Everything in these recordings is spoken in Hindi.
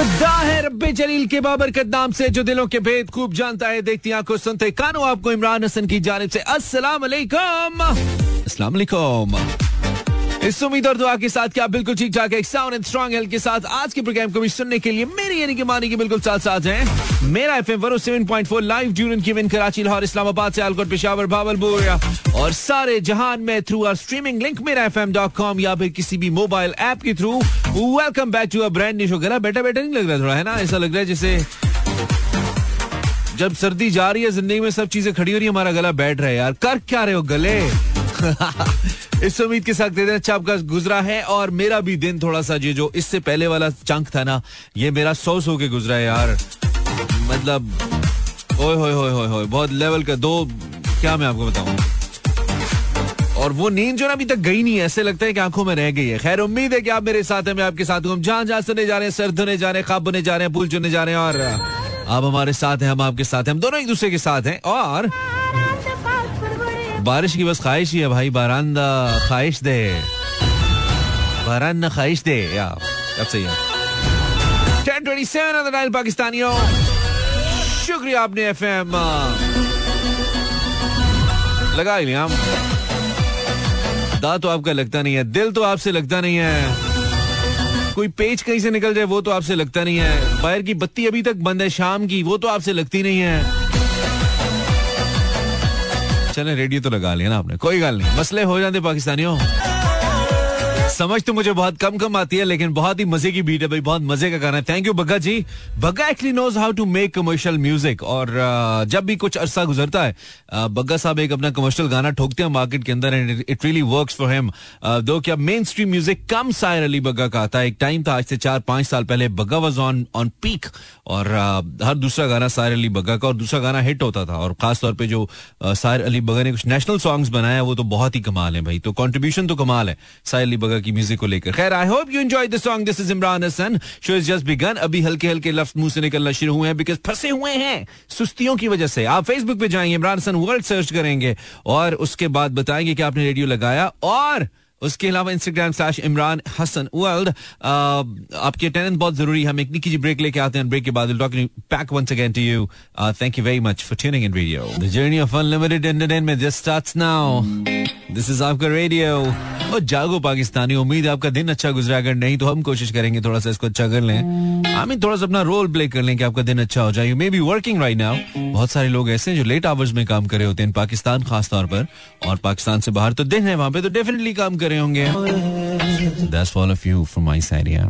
तो दाहिर रब्बे जलील के बाबरकत नाम से जो दिलों के भेद खूब जानता है, देखती आँखों सुनते कानों आपको इमरान हसन की जानब से अस्सलाम वालेकुम। इस उम्मीद और दुआ के साथ क्या बिल्कुल ठीक ठाक एक साउंड एंड स्ट्रॉन्ग हेल्थ के साथ आज के प्रोग्राम को भी सुनने के लिए मेरी यानी कि मानी के बिल्कुल साथ साथ हैं। मेरा एफएम वरो 7.4 लाइव ड्यूरन की कराची लाहौर इस्लामाबाद से आलकोट पेशावर भावलपुर और सारे जहान में थ्रू आर स्ट्रीमिंग लिंक मेरा एफ़ एम डॉट कॉम या फिर किसी भी मोबाइल ऐप के through welcome back to a brand new show गला बेटा बेटा नहीं लग रहा थोड़ा, है ना? ऐसा लग रहा है जैसे जब सर्दी जा रही है, ज़िंदगी में सब चीज़ें खड़ी हो रही है, हमारा गला बैठ रहा है। यार, कर क्या रहे हो गले? इस उम्मीद के साथ दिन अच्छा आपका गुजरा है और मेरा भी दिन थोड़ा सा ये जो इससे पहले वाला चंक था ना, ये मेरा सौ सौ के गुजरा है यार। मतलब ओए, होए होए होए होए, बहुत लेवल का दो, क्या मैं आपको बताऊँ? और वो नींद जो ना अभी तक गई नहीं है, ऐसे लगता है कि आँखों में रह गई है। खैर, उम्मीद है कि आप मेरे साथ हैं, मैं आपके साथ हूँ। जहाँ जहाँ सुने जा रहे हैं, सर धुने जा रहे हैं, खाब बुने जा रहे हैं पुल चुने जा रहे हैं, और आप हमारे साथ हैं, हम आपके साथ हैं, हम दोनों एक दूसरे के साथ हैं, और बारिश की बस ख्वाहिश ही है भाई, बारांदा ख्वाहिश दे। बारान ख्वाहिश दे, या, अब सही है। टेन ट्वेंटी सेवन डायल पाकिस्तानियों। शुक्रिया आपने एफ़ एम लगा ही लिया दा तो आपका लगता नहीं है, दिल तो आपसे लगता नहीं है। कोई पेज कहीं से निकल जाए, वो तो आपसे लगता नहीं है। बाहर की बत्ती अभी तक बंद है, शाम की, वो तो आपसे लगती नहीं है। चले रेडियो तो लगा लिया ना आपने। कोई गल नहीं। मसले हो जाते पाकिस्तानियों। समझ तो मुझे बहुत कम कम आती है, लेकिन बहुत ही मज़े की बीट है भाई, बहुत मज़े का गाना है। Thank you Bagga ji. Bagga actually knows how to make commercial music और जब भी कुछ अरसा गुजरता है बग्गा साहब एक अपना कमर्शियल गाना ठोकते हैं मार्केट के अंदर and it really works for him though, क्या मेन स्ट्रीम म्यूज़िक कम सायर अली बग्गा का आता है। एक टाइम था, आज से चार, पाँच साल पहले Bagga was on on peak और हर दूसरा गाना सायर अली बग्गा का, और दूसरा गाना हिट होता था। और खासतौर पर जो सायर अली बग्गा ने कुछ नेशनल सॉन्ग्स बनाया, वो तो बहुत ही कमाल है भाई। तो कॉन्ट्रीब्यूशन तो कमाल है, सायर अली बग्गा की। म्यूज़िक को लेकर। खैर I hope you enjoy the song this is Imran Hasan show is just began अभी हल्के हल्के लफ्ज मुँह से निकलना शुरू हुए हैं बिकॉज़ फंसे हुए हैं सुस्तियों की वजह से। आप फेसबुक पे जाएँगे इमरान हसन वर्ल्ड सर्च करेंगे और उसके बाद बताएँगे कि आपने रेडियो लगाया और उसके अलावा Instagram slash Imran Hasan world आपकी अटेंडेंस बहुत ज़रूरी है। हम एक निकी जी ब्रेक लेके आते हैं ब्रेक के बाद back once again to you thank you very much for tuning in radio the journey of unlimited entertainment just starts now this is आपका रेडियो और जागो पाकिस्तानी उम्मीद है आपका दिन अच्छा गुजरा अगर नहीं तो हम कोशिश करेंगे थोड़ा सा इसको अच्छा कर लें हमें थोड़ा सा अपना रोल प्ले कर लें कि आपका दिन अच्छा हो जाए may be working right now बहुत सारे लोग ऐसे हैं जो लेट आवर्स में काम कर रहे होते हैं पाकिस्तान खास तौर पर और पाकिस्तान से बाहर तो दिन है वहाँ पे तो डेफिनेटली काम कर रहे होंगे। दस follow few from my side या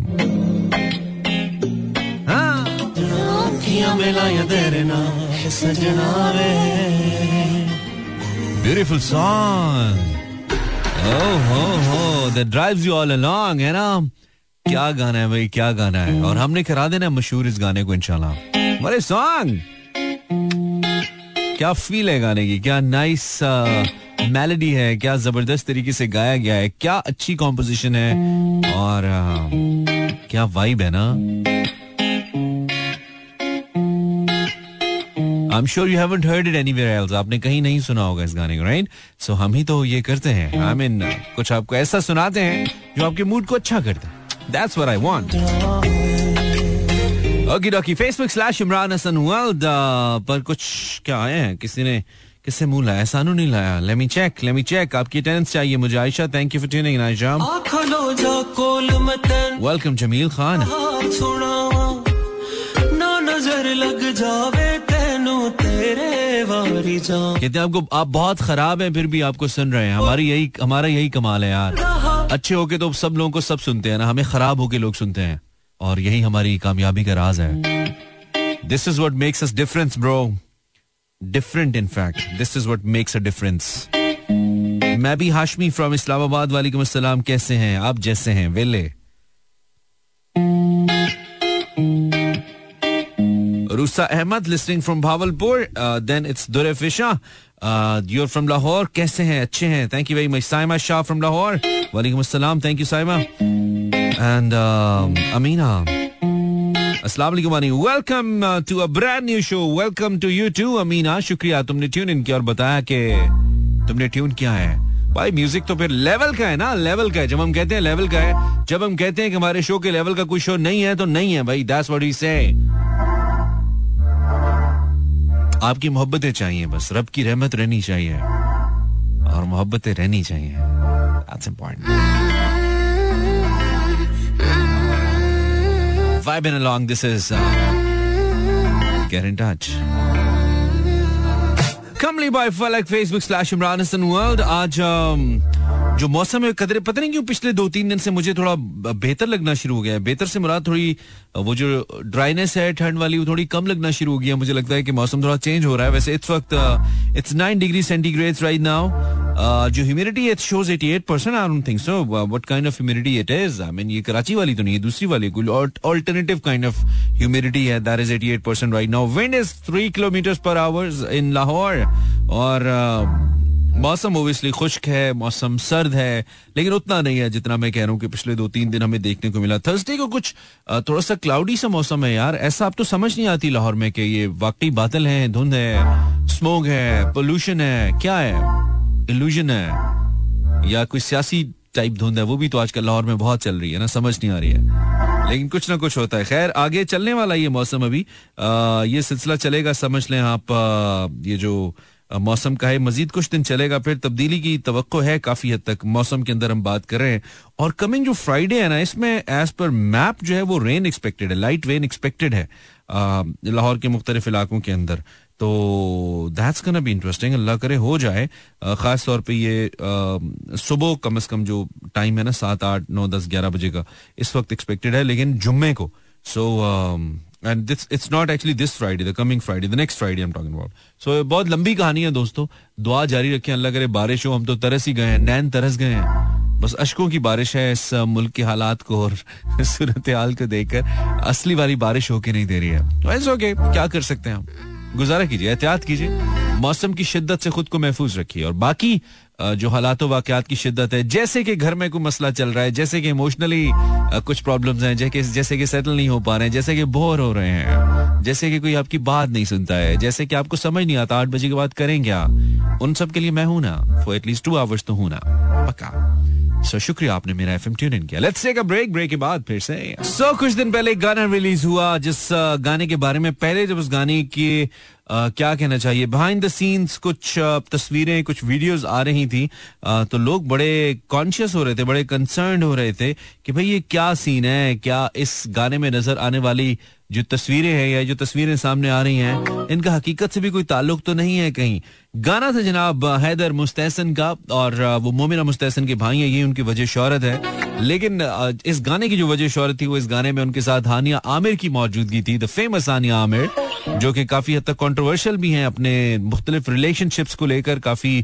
ब्यूटिफुल सॉन्ग हो। हो दैट यू ऑल अलोंग है ना? क्या गाना है भाई क्या गाना है? और हमने करा देना मशहूर इस गाने को इंशाल्लाह। बड़े सॉन्ग क्या फील है गाने की? क्या नाइस मेलोडी है? क्या ज़बरदस्त तरीके से गाया गया है? क्या अच्छी कॉम्पोजिशन है? और uh, क्या वाइब है ना? I am sure you haven't heard it anywhere else आपने कहीं नहीं सुना होगा इस गाने को राइट सो हम ही तो ये करते हैं। आई मीन कुछ आपको ऐसा सुनाते हैं जो आपके मूड को अच्छा करता है। That's what I want okay dokey Facebook slash Imran Hasan world पर कुछ क्या आए हैं? किसी ने किससे मुँह लाया? सानू नहीं लाया। Let me check let me check आपकी अटेंडेंस चाहिए मुझे Ayesha thank you for tuning in Ayesha welcome Jameel Khan कहते हैं आपको आप बहुत खराब हैं फिर भी आपको सुन रहे हैं। हमारी यही हमारा यही कमाल है यार। अच्छे होके तो सब लोगों को सब सुनते हैं ना। हमें खराब होके लोग सुनते हैं। और यही हमारी कामयाबी का राज है। This is what makes us difference bro different in fact this is what makes a difference मैं भी हाशमी फ्रॉम इस्लामाबाद, वालेकुम कैसे हैं? आप जैसे हैं, वेले। Rusa Ahmed listening from Bahawalpur. Then it's Dure Fisha your from Lahore. कैसे हैं? अच्छे हैं। Thank you very much Saima Shah from Lahore. वालेकुम अस्सलाम। Thank you Saima and Amina तुमने किया और बताया कि तुमने किया है भाई म्यूज़िक तो फिर लेवल का है ना लेवल का है जब हम कहते हैं लेवल का है जब हम कहते हैं कि हमारे शो के लेवल का कोई शो नहीं है तो नहीं है भाई दैट्स व्हाट वी से आपकी मोहब्बतें चाहिए बस रब की रहमत रहनी चाहिए और मोहब्बतें रहनी चाहिए that's important vibing along. This is uh, Get in Touch. Comely by like Facebook slash Imran World. Aaj, um, जो मौसम है कदर पता नहीं क्यों पिछले दो तीन दिन से मुझे थोड़ा बेहतर लगना शुरू हो गया है। बेहतर से मुराद थोड़ी वो जो ड्राइनेस है ठंड वाली वो थोड़ी कम लगना शुरू हो गया मुझे लगता है कि मौसम थोड़ा चेंज हो रहा है। वैसे इस वक्त it's nine degree centigrade right now जो humidity it shows 88 percent I don't think so what kind of humidity it is I mean ये कराची वाली तो नहीं है दूसरी वाली कोई ऑल्टरनेटिव काइंड ऑफ़ ह्यूमिडिटी है that is 88 percent right now wind is three kilometre per hours in Lahore और uh, मौसम ओबियसली खुश्क है मौसम सर्द है लेकिन उतना नहीं है जितना मैं कह रहा हूँ कि पिछले दो तीन दिन हमें देखने को मिला। थर्सडे को कुछ थोड़ा सा क्लाउडी सा मौसम है यार। ऐसा अब तो समझ नहीं आती लाहौर में कि ये वाकई बादल हैं धुंध है स्मोक है पोल्यूशन है क्या है? इल्यूजन है। या कोई सियासी टाइप धुंध है वो भी तो आजकल लाहौर में बहुत चल रही है ना समझ नहीं आ रही है। लेकिन कुछ ना कुछ होता है। खैर आगे चलने वाला ये मौसम अभी आ, ये सिलसिला चलेगा समझ लें आप आ, ये जो मौसम का है। मजीद कुछ दिन चलेगा, फिर तब्दीली की तो है काफ़ी हद तक। मौसम के अंदर हम बात कर रहे हैं। और कमिंग जो फ्राइडे है ना, इसमें एज पर मैप जो है वो रेन एक्सपेक्टेड है लाइट रेन एक्सपेक्टेड है लाहौर के मुख्तलिफ़ इलाकों के अंदर। तो दैट्स कन बी इंटरेस्टिंग अल्लाह करे हो जाए। खास तौर पे ये सुबह कम अज कम जो टाइम है ना, सात, आठ, नौ, दस, ग्यारह बजे का, इस वक्त एक्सपेक्टेड है, लेकिन जुम्मे को। So and this it's not actually this Friday the coming Friday the next Friday am talking about so बहुत लंबी कहानी है दोस्तों। दुआ जारी रखें अल्लाह करे बारिश हो हम तो तरस ही गए हैं नैन तरस गए हैं। बस अशकों की बारिश है इस मुल्क के हालात को और सूरत हाल को देखकर। असली वाली बारिश होके नहीं दे रही है। ओके okay, क्या कर सकते हैं हम? गुजारा कीजिए, एहतियात कीजिए। मौसम की शिद्दत से खुद को महफूज रखिए। और बाकी जो हालात वाकत की शिद्दत है, जैसे कि घर में कोई मसला चल रहा है, जैसे कि इमोशनली कुछ प्रॉब्लम्स हैं, जैसे जैसे कि सेटल नहीं हो पा रहे हैं, जैसे कि बोर हो रहे हैं, जैसे कि कोई आपकी बात नहीं सुनता है, जैसे कि आपको समझ नहीं आता, आठ बजे के बाद करें क्या? उन सब के लिए मैं हूँ ना फॉर एटलीस्ट टू आवर्स तो हूँ ना, पक्का। सो so, शुक्रिया आपने मेरा एफएम ट्यून इन किया let's take a break break के बाद फिर से सो so, कुछ दिन पहले एक गाना रिलीज़ हुआ जिस गाने के बारे में पहले जब उस गाने की क्या कहना चाहिए? बिहाइंड द सीन्स कुछ तस्वीरें, कुछ वीडियोस आ रही थी। तो लोग बड़े कॉन्शियस हो रहे थे, बड़े कंसर्न हो रहे थे कि भाई ये क्या सीन है, क्या इस गाने में नज़र आने वाली जो तस्वीरें हैं या जो तस्वीरें सामने आ रही हैं, इनका हकीकत से भी कोई ताल्लुक तो नहीं है कहीं। गाना था जनाब हैदर मुस्तैसन का और वो मोमिना मुस्तैसन के भाई हैं, ये उनकी वजह शहरत है। लेकिन इस गाने की जो वजह शोहरत थी, वो इस गाने में उनके साथ हानिया आमिर की मौजूदगी थी द फ़ेमस हानिया आमिर, जो कि काफ़ी हद तक कॉन्ट्रोवर्शियल भी हैं अपने मुख्तलिफ़ रिलेशनशिप्स को लेकर, काफ़ी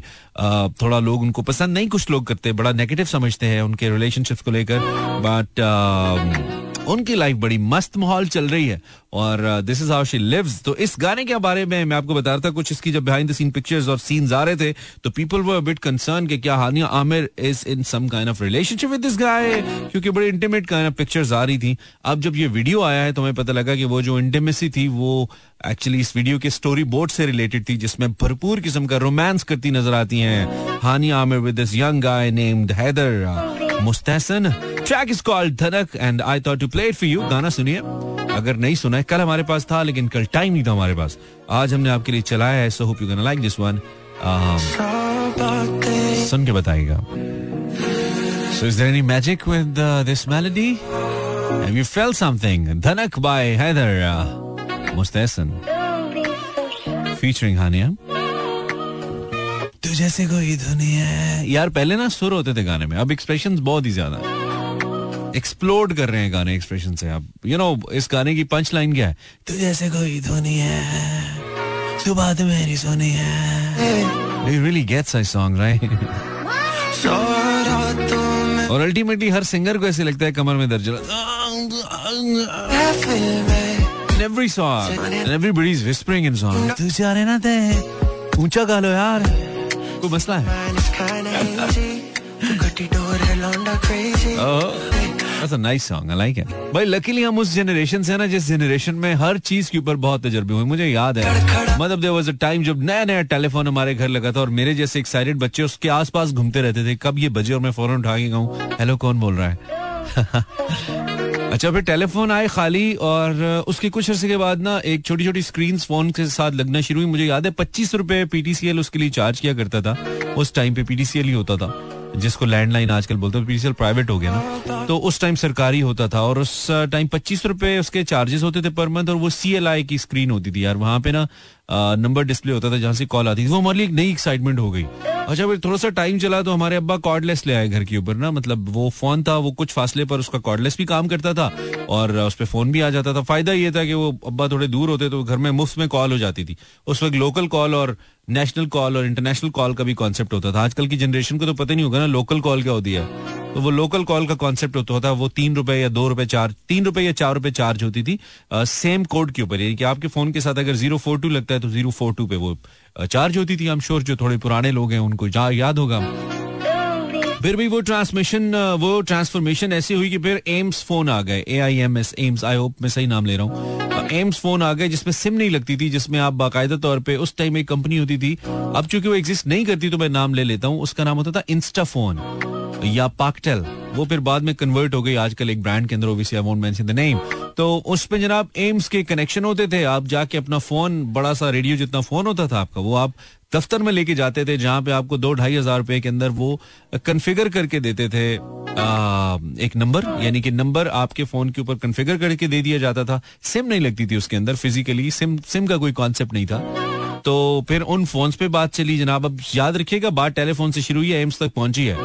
थोड़ा लोग उनको पसंद नहीं, कुछ लोग करते बड़ा नेगेटिव समझते हैं उनके रिलेशनशिप्स को लेकर बट उनकी लाइफ बड़ी मस्त माहौल चल रही है। और this is how she lives तो इस गाने के बारे में मैं आपको बता रहा था, कुछ इसकी जब बिहाइंड द सीन पिक्चर्स और सीन्स आ रहे थे तो पीपल वर बिट कंसर्न कि क्या Hania Aamir is in some kind of relationship with this guy क्योंकि बड़ी इंटीमेट काइंड ऑफ़ पिक्चर्स आ रही थी। अब जब ये वीडियो आया है तो हमें पता लगा कि वो जो इंटीमेसी थी, वो एक्चुअली इस वीडियो के स्टोरी बोर्ड से रिलेटेड थी, जिसमें भरपूर किस्म का रोमांस करती नज़र आती है। Hania Aamir with this young guy named Haider Mustahsan. Track is called Dhanak and I thought to play it for you गाना सुनिए अगर नहीं सुना है कल हमारे पास था लेकिन कल टाइम नहीं था हमारे पास आज हमने आपके लिए चलाया है so hope you like this one सुन के बताइएगा So is there any magic with uh, this melody? Have you felt something? Dhanak by Heather uh, Mustahsan. Featuring Hania. तू जैसे कोई दुनिया यार पहले ना सुर होते थे गाने में अब एक्सप्रेशंस बहुत ही ज़्यादा एक्सप्लोड कर रहे हैं गाने एक्सप्रेशन से आप। यू नो इस गाने की पंच लाइन क्या है? तू जैसे कोई धोनी है तू बात मेरी सुनी है। You really gets I song right और अल्टीमेटली हर सिंगर को ऐसे लगता है कमर में दर्द every song and everybody's whispering in song तू जा ना थे ऊँचा गा लो यार। कोई मसला है? That's a nice song. I like it. भाई लकीली हम उस जनरेशन से ना जिस जनरेशन में हर चीज़ के ऊपर बहुत तजर्बे हुए मुझे याद है। मतलब देयर वाज अ टाइम जब नया नया टेलीफोन हमारे घर लगा था और मेरे जैसे एक्साइटेड बच्चे उसके आसपास घूमते रहते थे। कब ये बजे और मैं फ़ौरन उठा के कहूँ हेलो कौन बोल रहा है? अच्छा फिर टेलीफोन आए खाली और उसके कुछ अर्से के बाद ना एक छोटी छोटी स्क्रीन फ़ोन के साथ लगना शुरू हुई। मुझे याद है पच्चीस रुपए पीटीसीएल उसके लिए चार्ज किया करता था। उस टाइम पे पीटीसीएल ही होता था। जिसको लैंडलाइन आजकल बोलते हैं पीसीएल प्राइवेट हो गया ना। तो उस टाइम सरकारी होता था और उस टाइम पच्चीस रुपए उसके चार्जेस होते थे पर मंथ और वो सीएलआई की स्क्रीन होती थी यार। वहाँ पे ना नंबर डिस्प्ले होता था जहाँ से कॉल आती थी। वो हमारे लिए एक नई एक्साइटमेंट हो गई। अच्छा फिर थोड़ा सा टाइम चला तो हमारे अब्बा कॉर्डलेस ले आए घर के ऊपर ना। मतलब वो फ़ोन था, वो कुछ फासले पर उसका कॉर्डलेस भी काम करता था और उस पर फ़ोन भी आ जाता था। फ़ायदा ये था कि वो अब्बा थोड़े दूर होते तो घर में मुफ़्त में कॉल हो जाती थी। उस वक्त लोकल कॉल और नेशनल कॉल और इंटरनेशनल कॉल का भी कॉन्सेप्ट होता था। आजकल की जनरेशन को तो पता नहीं होगा ना लोकल कॉल क्या होती है। तो वो लोकल कॉल का कॉन्सेप्ट होता था, वो तीन रुपए या दो रुपए चार्ज तीन रुपए या चार रुपए चार्ज होती थी। सेम कोड के ऊपर। यानी कि आपके फ़ोन के साथ अगर ज़ीरो फोर टू लगता है तो ज़ीरो फोर टू पे वो चार्ज होती थी हम श्योर जो थोड़े पुराने लोग हैं उनको याद होगा। फिर भी वो ट्रांसमिशन वो ट्रांसफॉर्मेशन ऐसी हुई कि फिर एम्स फ़ोन आ गए। A I M S Aims I hope मैं सही नाम ले रहा हूँ। एम्स फ़ोन आ गए जिसमें सिम नहीं लगती थी, जिसमें आप बाकायदा तौर पे उस टाइम एक कंपनी होती थी। अब चूँकि वो एग्जिस्ट नहीं करती तो मैं नाम ले लेता हूँ, उसका नाम होता था इंस्टा फ़ोन या पाकटेल वो फिर बाद में कन्वर्ट हो गई, आजकल एक ब्रांड के अंदर ओबीसी नेम तो उस पे जनाब एम्स के कनेक्शन होते थे। आप जाके अपना फ़ोन बड़ा सा रेडियो जितना फ़ोन होता था आपका वो आप दफ्तर में लेके जाते थे जहाँ पे आपको दो ढाई हज़ार रुपए के अंदर वो कन्फिगर करके देते थे। आ, एक नंबर यानी कि नंबर आपके फ़ोन के ऊपर कन्फिगर करके दे दिया जाता था। सिम नहीं लगती थी उसके अंदर फिजिकली सिम सिम का कोई कॉन्सेप्ट नहीं था। तो फिर उन फोन्स पे बात चली। जनाब अब याद रखिएगा बात टेलीफोन से शुरू हुई है एम्स तक पहुँची है।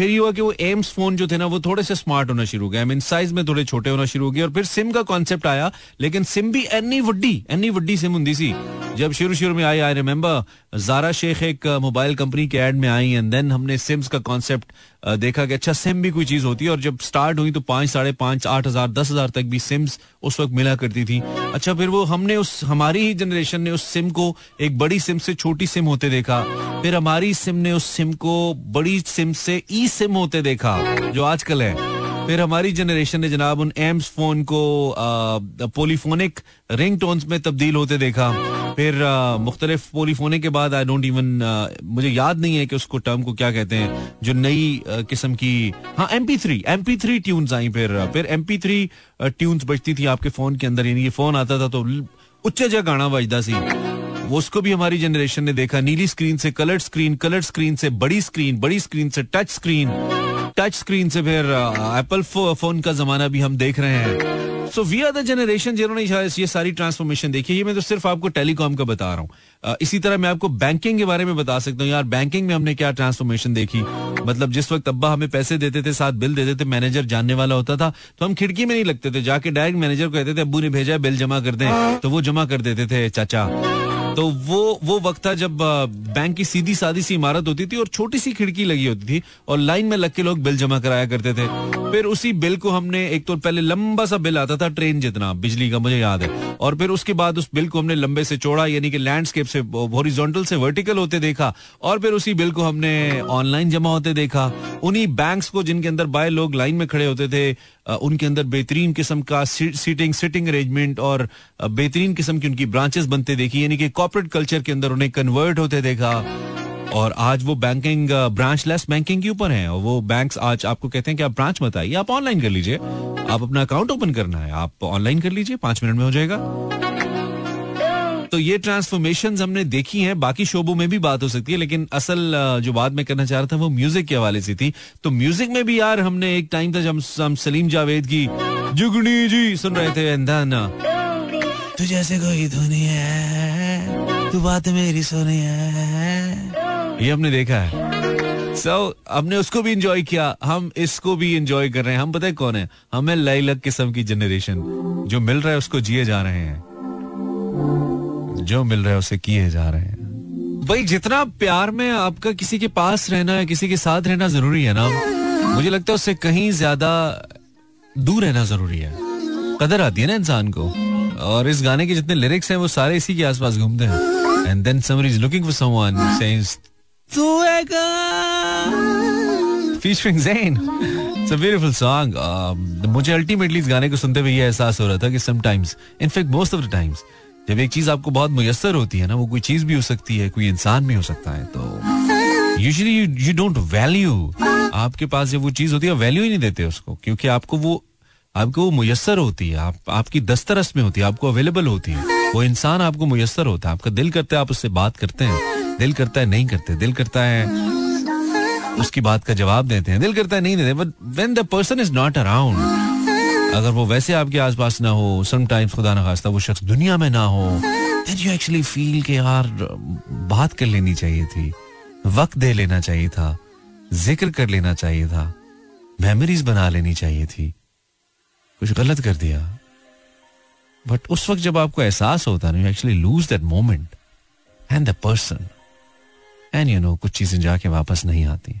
फिर ये हुआ कि वो एम्स फ़ोन जो थे ना, वो थोड़े से स्मार्ट होना शुरू हो गया मीन साइज़ में थोड़े छोटे होना शुरू हो गए और फिर सिम का कॉन्सेप्ट आया, लेकिन सिम भी एनी वड्डी एनी वड्डी सिम होंगी सी। जब शुरू शुरू में I I remember Zara Sheikh एक मोबाइल कंपनी के एड में आई एंड देन हमने सिम्स का कॉन्सेप्ट देखा कि अच्छा सिम भी कोई चीज़ होती है, और जब स्टार्ट हुई तो पाँच, साढ़े पाँच, आठ हज़ार, दस हज़ार तक भी सिम्स उस वक्त मिला करती थी। अच्छा फिर वो हमने उस, हमारी ही जनरेशन ने उस सिम को एक बड़ी सिम से छोटी सिम होते देखा। फिर हमारी सिम ने उस सिम को बड़ी सिम से ई सिम होते देखा, जो आजकल है। फिर हमारी जनरेशन ने जनाब उन एम्स फ़ोन को पोलीफोनिक रिंग टोन्स में तब्दील होते देखा। फिर मुख्तलिफ़ पोलीफोने के बाद आई डोंट इवन मुझे याद नहीं है कि उसको टर्म को क्या कहते हैं, जो नई किस्म की हाँ M P three M P three tunes आई फिर फिर एम पी थ्री ट्यून्स बजती थी आपके फ़ोन के अंदर, यानी फ़ोन आता था तो उच्च जगह गाना बजता सी। उसको भी हमारी जनरेशन ने देखा, नीली स्क्रीन से कलर्ड स्क्रीन कलर्ड स्क्रीन से बड़ी स्क्रीन बड़ी स्क्रीन से टच स्क्रीन टच स्क्रीन से फिर एप्पल फ़ोन का जमाना भी हम देख रहे हैं। So we are the generation जिन्होंने ये सारी ट्रांसफॉर्मेशन देखी है। मैं तो सिर्फ़ आपको टेलीकॉम का बता रहा हूँ। इसी तरह मैं आपको बैंकिंग के बारे में बता सकता हूँ। यार बैंकिंग में हमने क्या ट्रांसफॉर्मेशन देखी? मतलब जिस वक्त अब्बा हमें पैसे देते थे, साथ बिल देते थे मैनेजर जानने वाला होता था तो हम खिड़की में नहीं लगते थे। जाके डायरेक्ट मैनेजर को कहते थे अबू ने भेजा बिल जमा कर दें। तो वो जमा कर देते थे, चाचा तो वो वो वक्त था जब बैंक की सीधी सादी सी इमारत होती थी और छोटी सी खिड़की लगी होती थी और लाइन में लग के लोग बिल जमा कराया करते थे। फिर उसी बिल को हमने, एक तो पहले लंबा सा बिल आता था, ट्रेन जितना, बिजली का, मुझे याद है। और फिर उसके बाद उस बिल को हमने लंबे से चौड़ा, यानी कि लैंडस्केप से हॉरिजॉन्टल से वर्टिकल होते देखा। और फिर उसी बिल को हमने ऑनलाइन जमा होते देखा। उन्हीं बैंक्स को जिनके अंदर बाय लोग लाइन में खड़े होते थे उनके अंदर बेहतरीन किस्म का सीटिंग सिटिंग अरेंजमेंट और बेहतरीन किस्म की उनकी ब्रांचेस बनते देखी, यानी कि कॉर्पोरेट कल्चर के अंदर उन्हें कन्वर्ट होते देखा। और आज वो बैंकिंग ब्रांच लेस बैंकिंग के ऊपर है वो बैंक्स आज आपको कहते हैं कि आप ब्रांच मत आइए, आप ऑनलाइन कर लीजिए। आप अपना अकाउंट ओपन करना है, आप ऑनलाइन कर लीजिए, पाँच मिनट में हो जाएगा। तो ये ट्रांसफॉर्मेशन हमने देखी हैं बाकी शोबों में भी बात हो सकती है लेकिन असल जो बात मैं करना चाह रहा था वो म्यूज़िक के हवाले से थी। तो म्यूज़िक में भी यार हमने एक टाइम था जब हम सलीम जावेद की जुगनी जी सुन रहे थे अंदाना तू जैसे कोई दुनिया तू बात मेरी सुनी है। ये हमने देखा है। सो so, हमने उसको भी इंजॉय किया हम इसको भी इंजॉय कर रहे हैं। हम पता है कौन है? हमें लई लग किस्म की जनरेशन जो मिल रहा है उसको जिए जा रहे हैं। जो मिल रहा है, उसे किए जा रहे हैं। भाई, जितना प्यार में आपका किसी के पास रहना है किसी के साथ रहना ज़रूरी है ना, मुझे लगता है उससे कहीं ज़्यादा दूर रहना ज़रूरी है। कदर आती है ना इंसान को। और इस गाने के जितने लिरिक्स हैं, वो सारे इसी के आसपास घूमते हैं। And then somebody is looking for someone saying featuring Zain beautiful song मुझे अल्टीमेटली इस गाने को सुनते हुए ये एहसास हो रहा था कि sometimes in fact most of the times जब एक चीज़ आपको बहुत मुयसर होती है ना, वो कोई चीज़ भी हो सकती है, कोई इंसान भी हो सकता है तो यूजली यू डोंट वैल्यू आपके पास जब वो चीज़ होती है वैल्यू ही नहीं देते उसको, क्योंकि आपको वो आपको वो मुयसर होती है, आप, आपकी दस्तरस में होती है, आपको अवेलेबल होती है। वो इंसान आपको मुयसर होता है, आपका दिल करता है, आप उससे बात करते हैं, दिल करता है, नहीं करते, दिल करता है, उसकी बात का जवाब देते हैं, दिल करता है, नहीं देते but when the person is not around अगर वो वैसे आपके आसपास ना हो समटाइम्स खुदा ना खास्ता वो शख्स दुनिया में ना हो देन यू एक्चुअली फील के यार बात कर लेनी चाहिए थी वक्त दे लेना चाहिए था ज़िक्र कर लेना चाहिए था मेमोरीज बना लेनी चाहिए थी कुछ गलत कर दिया। बट उस वक्त जब आपको एहसास होता ना you actually lose that moment and the person and you know कुछ चीज़ें जाके वापस नहीं आती।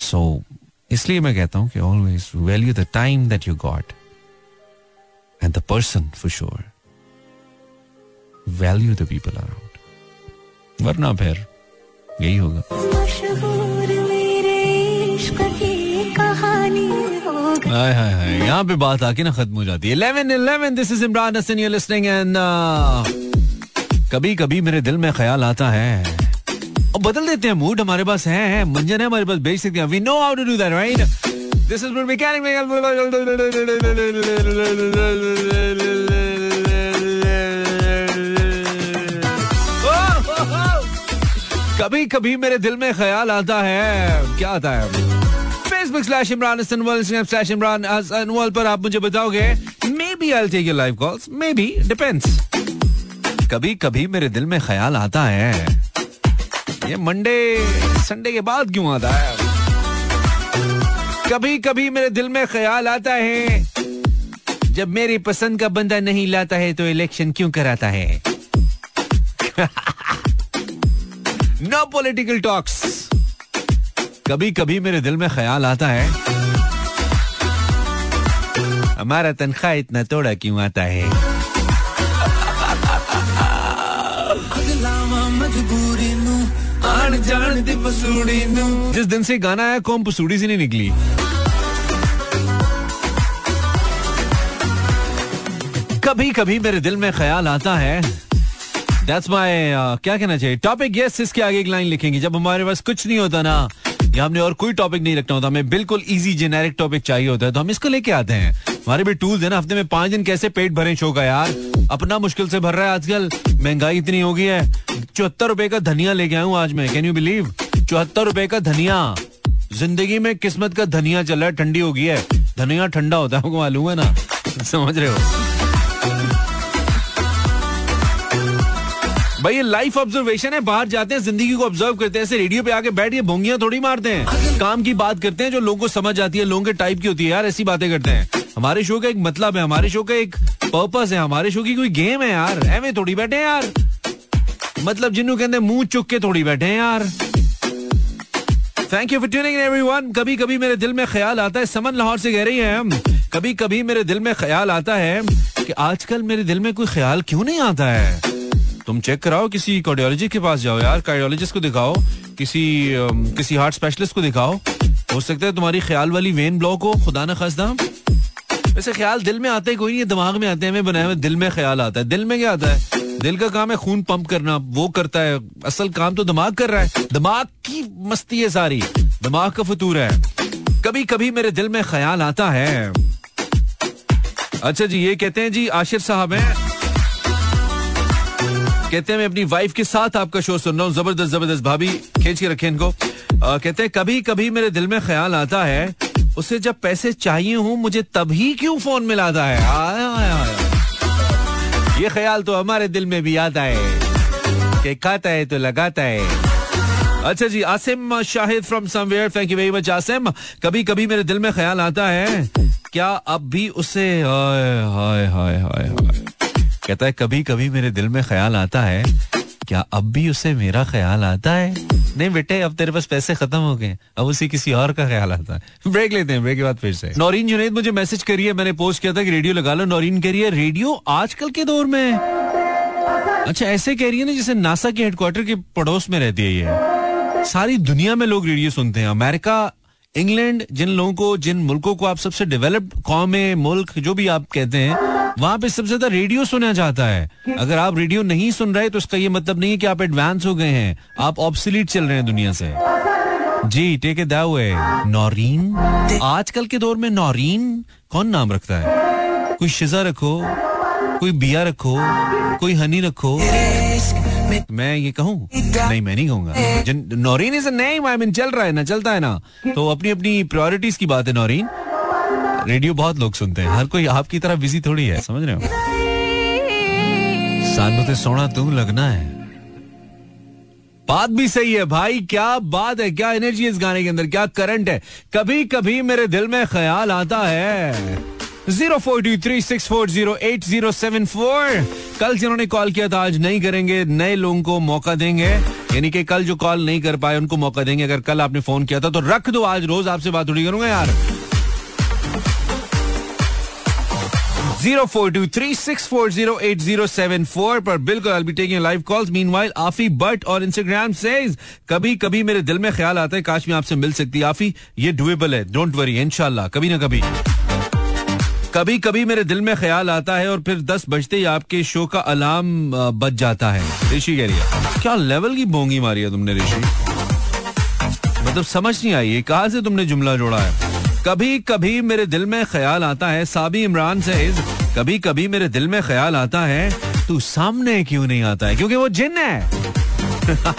सो so, इसलिए मैं कहता हूँ कि always value the time that you got and the person for sure value the people around वरना फिर यही होगा। हाय हाय हाय। यहाँ पे बात आके ना खत्म हो जाती है। 11 11 this is Imran Hasan you listening and कभी कभी मेरे दिल में ख्याल आता है। और बदल देते हैं मूड हमारे पास है, है। मंजन है हमारे पास भेज सकते हैं। We know how to do that right this is mechanic कभी कभी मेरे दिल में ख्याल आता है। क्या आता है? Facebook slash Imran slash Imran Anwal पर आप मुझे बताओगे maybe I take your live calls maybe depends कभी कभी मेरे दिल में ख्याल आता है। ये मंडे संडे के बाद क्यों आता है? कभी कभी मेरे दिल में ख्याल आता है। जब मेरी पसंद का बंदा नहीं लाता है तो इलेक्शन क्यों कराता है? नो पॉलिटिकल टॉक्स कभी कभी मेरे दिल में ख्याल आता है। हमारा तनख्वाह इतना तोड़ा क्यों आता है? जिस दिन से गाना आया कौन पसूड़ी से नहीं निकली? कभी कभी मेरे दिल में ख्याल आता है। That's my, uh, क्या कहना चाहिए? टॉपिक यस इसके आगे एक लाइन लिखेंगे। जब हमारे पास कुछ नहीं होता ना या हमने और कोई टॉपिक नहीं रखना होता, हमें बिल्कुल इजी जेनेरिक टॉपिक चाहिए होता है तो हम इसको लेके आते हैं। हमारे भी टूल्स है ना, हफ़्ते में पाँच दिन कैसे पेट भरे शो का यार? अपना मुश्किल से भर रहा है आजकल। महँगाई इतनी हो गई है। चौहत्तर रुपए का धनिया लेके आया आज मैं कैन यू बिलीव चौहत्तर रुपए का धनिया। ज़िंदगी में किस्मत का धनिया चल रहा है, ठंडी हो गई है। धनिया ठंडा होता है मालूम है ना? समझ रहे हो? भाई, ये लाइफ ऑब्जर्वेशन है, बाहर जाते हैं, ज़िंदगी को ऑब्ज़र्व करते हैं, ऐसे रेडियो पे आके बैठ के भोंगियाँ थोड़ी मारते हैं। काम की बात करते हैं, जो लोगों को समझ आती है, लोगों के टाइप की होती है, यार, ऐसी बातें करते हैं। हमारे शो का एक मतलब है, हमारे शो का एक पर्पस है, हमारे शो की कोई गेम है, यार। एवं थोड़ी बैठे हैं, यार। मतलब जिन्हों कहते मुँह चुक के थोड़ी बैठे हैं, यार। Thank you for tuning everyone कभी कभी मेरे दिल में ख्याल आता है, समन लाहौर से कह रही है कभी कभी मेरे दिल में ख्याल आता है कि आजकल मेरे दिल में कोई ख्याल क्यों नहीं आता है? तुम चेक कराओ, किसी कार्डियोलॉजिस्ट के पास जाओ यार कार्डियोलॉजिस्ट को दिखाओ, किसी किसी हार्ट स्पेशलिस्ट को दिखाओ। हो सकता है तुम्हारी ख्याल वाली वेन ब्लॉक हो, खुदा न खास्ता। वैसे ख्याल दिल में आते कोई नहीं दिमाग में आते हैं बनाए हुए दिल में ख्याल आता है। दिल में क्या आता है? दिल का काम है खून पंप करना, वो करता है। असल काम तो दिमाग कर रहा है। दिमाग की मस्ती है सारी। दिमाग का फतूर है। कभी कभी मेरे दिल में ख्याल आता है। अच्छा जी, ये कहते हैं जी, आशिर साहब हैं। कहते हैं मैं अपनी वाइफ के साथ आपका शो सुन रहा हूँ। ज़बरदस्त ज़बरदस्त भाभी खींच के रखे इनको। आ, कहते हैं कभी कभी मेरे दिल में ख्याल आता है उसे जब पैसे चाहिए हूँ मुझे तभी क्यों फ़ोन मिलाता है? आया, आया, आया। ये ख्याल तो हमारे दिल में भी आता है कि खाता है तो लगाता है। अच्छा जी Asim Shahid from somewhere thank you very much Asim. कभी कभी मेरे दिल में ख्याल आता है क्या अब भी उसे हाय हाय हाय हाय। कहता है कभी कभी मेरे दिल में ख्याल आता है, क्या अब भी उसे मेरा ख्याल आता है? नहीं बेटे, अब तेरे पास पैसे खत्म हो गए, अब उसी किसी और का ख्याल आता है। ब्रेक लेते हैं, ब्रेक के बाद फिर से। नौरीन, जुनेद, मुझे मैसेज करिए, मैंने पोस्ट किया था कि रेडियो लगा लो। नौरीन कह रही है, रेडियो आजकल के दौर में। अच्छा ऐसे कह रही है ना, जैसे नासा के हेडक्वार्टर के पड़ोस में रहती है ये। सारी दुनिया में लोग रेडियो सुनते हैं। अमेरिका, इंग्लैंड, जिन लोगों को, जिन मुल्कों को आप सबसे डेवलप्ड कौमें, मुल्क, जो भी आप कहते हैं वहाँ पे सबसे ज़्यादा रेडियो सुना जाता है। अगर आप रेडियो नहीं सुन रहे तो इसका ये मतलब नहीं है कि आप एडवांस हो गए हैं। आप ऑब्सलीट चल रहे हैं दुनिया से। जी टेक वे नौरीन? आजकल के दौर में नौरीन कौन नाम रखता है? कोई शिजा रखो, कोई बिया रखो, कोई हनी रखो। मैं ये कहूँ? नहीं, मैं नहीं कहूँगा। Naureen is name I mean चल रहा है ना, चलता है ना। तो अपनी अपनी प्रायोरिटीज की बात है, नौरीन। रेडियो बहुत लोग सुनते हैं। हर कोई आपकी तरह बिज़ी थोड़ी है, समझ रहे हो? सानू तो सोना तुम लगना है। बात भी सही है भाई, क्या बात है, क्या एनर्जी इस गाने के अंदर, क्या करंट है। कभी कभी मेरे दिल में ख्याल आता है। Zero four two three six four zero eight zero seven four. कल जिन्होंने कॉल किया था, आज नहीं करेंगे, नए लोगों को मौका देंगे। यानी कि कल जो कॉल नहीं कर पाए, उनको मौका देंगे। अगर कल आपने फ़ोन किया था तो रख दो, आज रोज आपसे बात थोड़ी करूँगा यार। Zero four two three six four zero eight zero seven four पर बिल्कुल I be taking live calls meanwhile आफी but और इंस्टाग्राम सेज कभी कभी मेरे दिल में ख्याल आता है, काश मैं आपसे मिल सकती। आफी, ये डुएबल है। डोंट वरी इनशाला कभी ना कभी। कभी कभी मेरे दिल में ख्याल आता है और फिर दस बजते ही आपके शो का अलार्म बज जाता है। ऋषि कह रही है, क्या लेवल की बोंगी मारी है तुमने, ऋषि? मतलब समझ नहीं आई कहा से तुमने जुमला जोड़ा है? कभी कभी मेरे दिल में ख्याल आता है साबी इमरान से कभी कभी मेरे दिल में ख्याल आता है, तू सामने क्यों नहीं आता है? क्योंकि वो जिन है।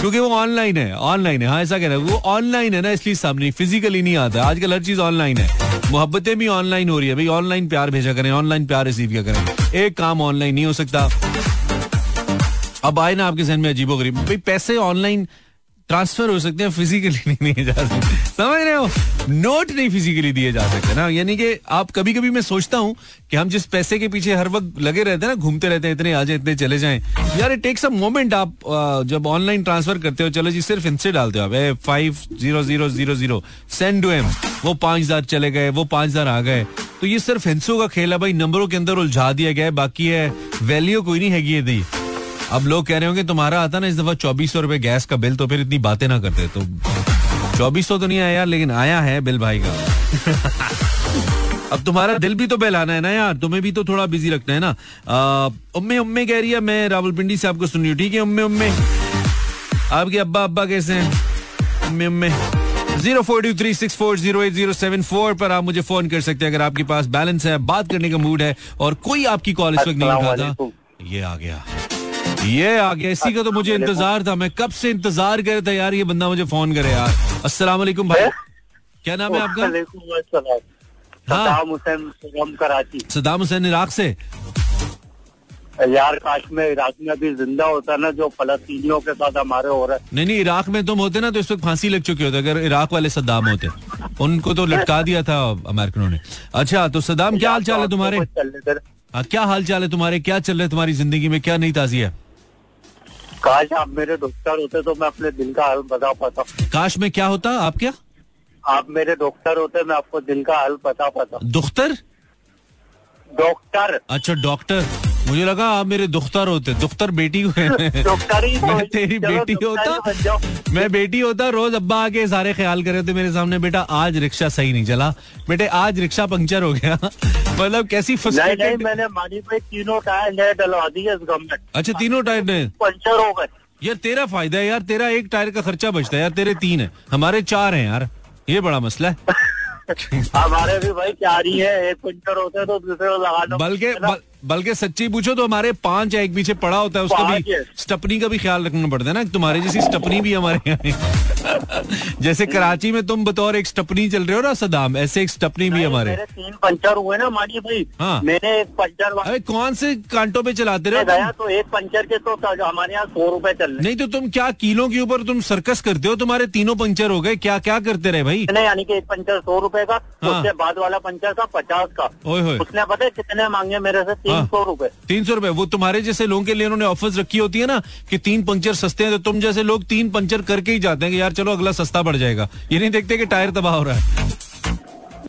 क्योंकि वो ऑनलाइन है ऑनलाइन है। हाँ ऐसा कह रहा है, वो ऑनलाइन है ना, इसलिए सामने फिजिकली नहीं आता। आजकल हर चीज़ ऑनलाइन है। मोहब्बतें भी ऑनलाइन हो रही है, भाई, ऑनलाइन प्यार भेजा करें, ऑनलाइन प्यार रिसीव किया करें। एक काम ऑनलाइन नहीं हो सकता। अब आए ना आपके जहन में अजीबो गरीब भाई, पैसे ऑनलाइन ट्रांसफ़र हो सकते हैं फिजिकली नहीं दिए जा सकते। समझ रहे हो? नोट नहीं फिजिकली दिए जा सकते। ना, यानी कि आप कभी कभी मैं सोचता हूँ कि हम जिस पैसे के पीछे हर वक्त लगे रहते हैं ना, घूमते रहते हैं, इतने आ जाए, इतने चले जाएँ। यार इट टेक्स अ मोमेंट आप जब ऑनलाइन ट्रांसफ़र करते हो, चलो जी, सिर्फ़ इनसे डालते हो आप। Five zero zero zero zero send to M वो पाँच हज़ार चले गए, वो पाँच हज़ार आ गए। तो ये सिर्फ़ हिंसों का खेल है भाई। नंबरों के अंदर उलझा दिया गया है, बाकी है वैल्यू कोई नहीं है दी। अब लोग कह रहे होंगे तुम्हारा आता ना इस दफ़ा चौबीस सौ रुपए गैस का बिल तो फिर इतनी बातें ना करते तो चौबीस सौ तो नहीं आया लेकिन आया है बिल भाई का। अब तुम्हारा दिल भी तो बहलाना है ना यार तुम्हें भी तो थोड़ा बिज़ी रखना है ना। उम्मे उम्मे कह रही है मैं रावलपिंडी से आपको सुन रही हूँ ठीक है उम्मे उम्मे? आपके अब्बा अब्बा कैसे हैं? उम्मे उम्मे। Zero four two three six four zero eight zero seven four पर आप मुझे फ़ोन कर सकते हैं अगर आपके पास बैलेंस है बात करने का मूड है और कोई आपकी कॉल इस वक्त नहीं उठाता। ये आ गया। ये आ गया। इसी का तो मुझे इंतज़ार था। मैं कब से इंतज़ार कर था यार ये बंदा मुझे फ़ोन करे यार। अस्सलाम वालेकुम भाई क्या नाम है आपका? Saddam Hussain Karachi. Saddam Hussein Iraq से? यार काश में इराक में अभी ज़िंदा होता ना जो फलस्तीनियों के साथ हमारे हो रहा। है नहीं नहीं इराक में तुम होते ना तो इस वक्त फांसी लग चुकी होती। अगर इराक वाले सद्दाम होते उनको तो लटका दिया था अमेरिकनों ने। अच्छा तो सद्दाम क्या हाल चाल है तुम्हारे? क्या हाल चाल है तुम्हारे? क्या चल रहा है तुम्हारी ज़िंदगी में? क्या नहीं ताजी है? काश आप मेरे डॉक्टर होते तो मैं अपने दिल का हाल बता पाता। काश में क्या होता? आप क्या? आप मेरे डॉक्टर होते मैं आपको दिल का हाल बता पाता। Doctor doctor. अच्छा डॉक्टर। मुझे लगा आप मेरे दुख्तर होते दुख्तर बेटी को मैं तेरी बेटी होता। मैं बेटी होता रोज अब्बा आके सारे ख्याल करे थे मेरे सामने बेटा आज रिक्शा सही नहीं चला। बेटे आज रिक्शा पंक्चर हो गया। मतलब कैसी नहीं, नहीं, मैंने मानी भाई तीनों टायर नए डलवा दिए गवर्नमेंट अच्छा तीनों टायर नए? पंचर हो गए। यार तेरा फ़ायदा है यार तेरा एक टायर का खर्चा बचता है यार तेरे तीन है। हमारे चार हैं यार ये बड़ा मसला है। हमारे भी भाई चार ही है एक पंचर होते तो दूसरे को लगा बल्कि बल्कि सच्ची पूछो तो हमारे पाँच एक पीछे पड़ा होता है उसका भी स्टपनी का भी ख्याल रखना पड़ता है ना तुम्हारे जैसी स्टपनी भी हमारे यहाँ जैसे कराची में तुम बतौर एक स्टपनी चल रहे हो ना सदाम ऐसे एक स्टपनी भी हमारे। तीन पंचर हुए ना मानी भाई। हाँ। मैंने एक पंचर अरे कौन से कांटों पे चलाते रहे गया तो एक पंचर के तो हमारे यहाँ सौ रूपए चल रहे। नहीं तो तुम क्या किलो के ऊपर तुम सर्कस करते हो? तुम्हारे तीनों पंचर हो गए क्या क्या करते रहे भाई? नहीं यानी कि एक पंचर सौ रूपए का हाँ। उसके बाद वाला पंचर था पचास का। उसने पता कितने मांगे मेरे से? तीन हाँ। सौ रूपए। तीन सौ रूपए। वो तुम्हारे जैसे लोगों के लिए उन्होंने ऑफर्स रखी होती है ना कि तीन पंचर सस्ते हैं तो तुम जैसे लोग तीन पंक्चर करके ही जाते हैं कि यार चलो अगला सस्ता पड़ जाएगा। ये नहीं देखते कि टायर तबाह हो रहा है?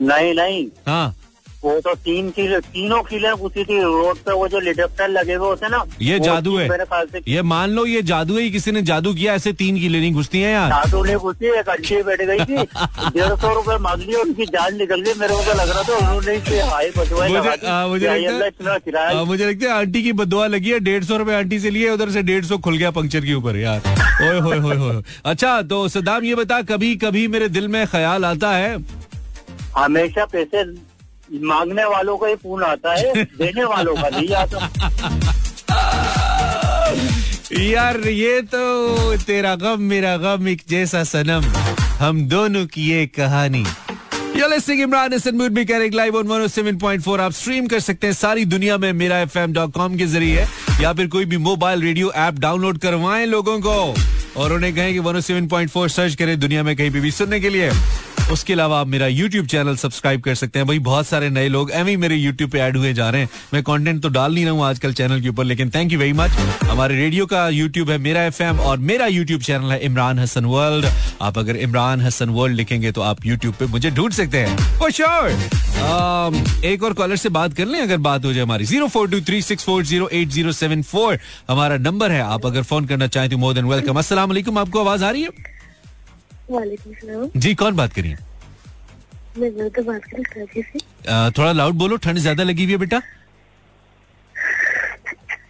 नहीं नहीं। हाँ। वो तो तीन किलो तीनों किले पूछी थी रोड पे वो जो लिडप्टर लगे हुए होते ना ये जादू है। मेरे ख्याल से ये मान लो ये जादू है किसी ने जादू किया ऐसे तीन किले नहीं घुसती है यार। जादू ने घुसी एक अंटी बैठ गई थी डेढ़ सौ रुपये मांग लिया उनकी जान निकल गई मेरे को तो लग रहा था उन्होंने हाई मुझे मुझे लगता है आंटी की बदुआ लगी है डेढ़ सौ रूपए आंटी से लिए उधर से डेढ़ सौ खुल गया पंक्चर के ऊपर यार। ओए होए होए होए। अच्छा तो सदाम ये बता कभी कभी मेरे दिल में ख्याल आता है? हमेशा पैसे मांगने वालों का ही पूर्ण आता है, देने वालों का नहीं आता। यार, ये तो तेरा गम मेरा गम, एक जैसा सनम। हम दोनों की ये कहानी। भी 107.4 आप स्ट्रीम कर सकते हैं सारी दुनिया में मेरा के ज़रिए, या फिर कोई भी मोबाइल रेडियो ऐप डाउनलोड करवाएँ लोगों को। और उन्हें कहें कि 107.4 सर्च करें दुनिया में कहीं भी सुनने के लिए। उसके अलावा आप मेरा यूट्यूब चैनल सब्सक्राइब कर सकते हैं। भाई बहुत सारे नए लोग एवं मेरे यूट्यूब पे ऐड हुए जा रहे हैं। मैं कंटेंट तो डाल नहीं रहा हूँ आजकल चैनल के ऊपर लेकिन थैंक यू वेरी मच हमारे रेडियो का यूट्यूब है मेरा FM और मेरा यूट्यूब चैनल है इमरान हसन वर्ल्ड आप अगर इमरान हसन वर्ल्ड लिखेंगे तो आप यूट्यूब पे मुझे ढूंढ सकते हैं। Um, एक और कॉलर से बात कर लें अगर बात हो जाए हमारी। Zero four two three six four zero eight zero seven four हमारा नंबर है। आप अगर फ़ोन करना चाहें तो मोर देन वेलकम असल आपको आवाज़ आ रही है? जी कौन बात करिए थोड़ा लाउड बोलो ठंड ज़्यादा लगी हुई है बेटा?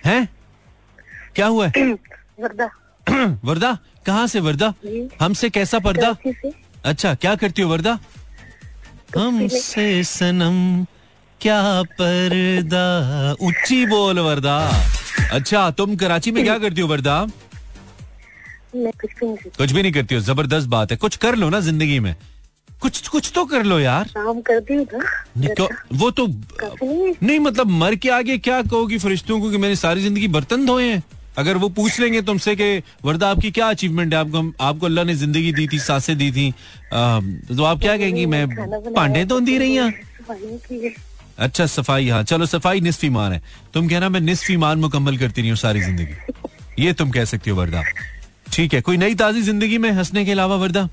हैं? क्या हुआ है? वर्दा। वर्दा? कहाँ से वर्दा? हमसे कैसा पर्दा? अच्छा क्या करती हो वर्दा? हमसे सनम क्या पर्दा? ऊँची बोल वर्दा। अच्छा तुम कराची में क्या करती हो वर्दा? कुछ भी नहीं करती। हो ज़बरदस्त बात है। कुछ कर लो ना ज़िंदगी में। कुछ कुछ तो कर लो यार। काम करती हूँ तो, वो तो नहीं मतलब मर के आगे क्या कहोगी फरिश्तों को कि मैंने सारी ज़िंदगी बर्तन धोए हैं? अगर वो पूछ लेंगे तुमसे कि वर्दा आपकी क्या अचीवमेंट है? आपको आपको अल्लाह ने ज़िंदगी दी थी साँसें दी थी। आ, तो आप क्या कहेंगी मैं पांडे तो दी रही हैं? अच्छा सफ़ाई हाँ चलो सफ़ाई निसफ ईमान है। तुम कहना मैं निसफ ईमान मुकम्मल करती रही हूँ सारी ज़िंदगी। ये तुम कह सकती हो वर्दा। ठीक है कोई नई ताजी ज़िंदगी में हंसने के अलावा वर्दा?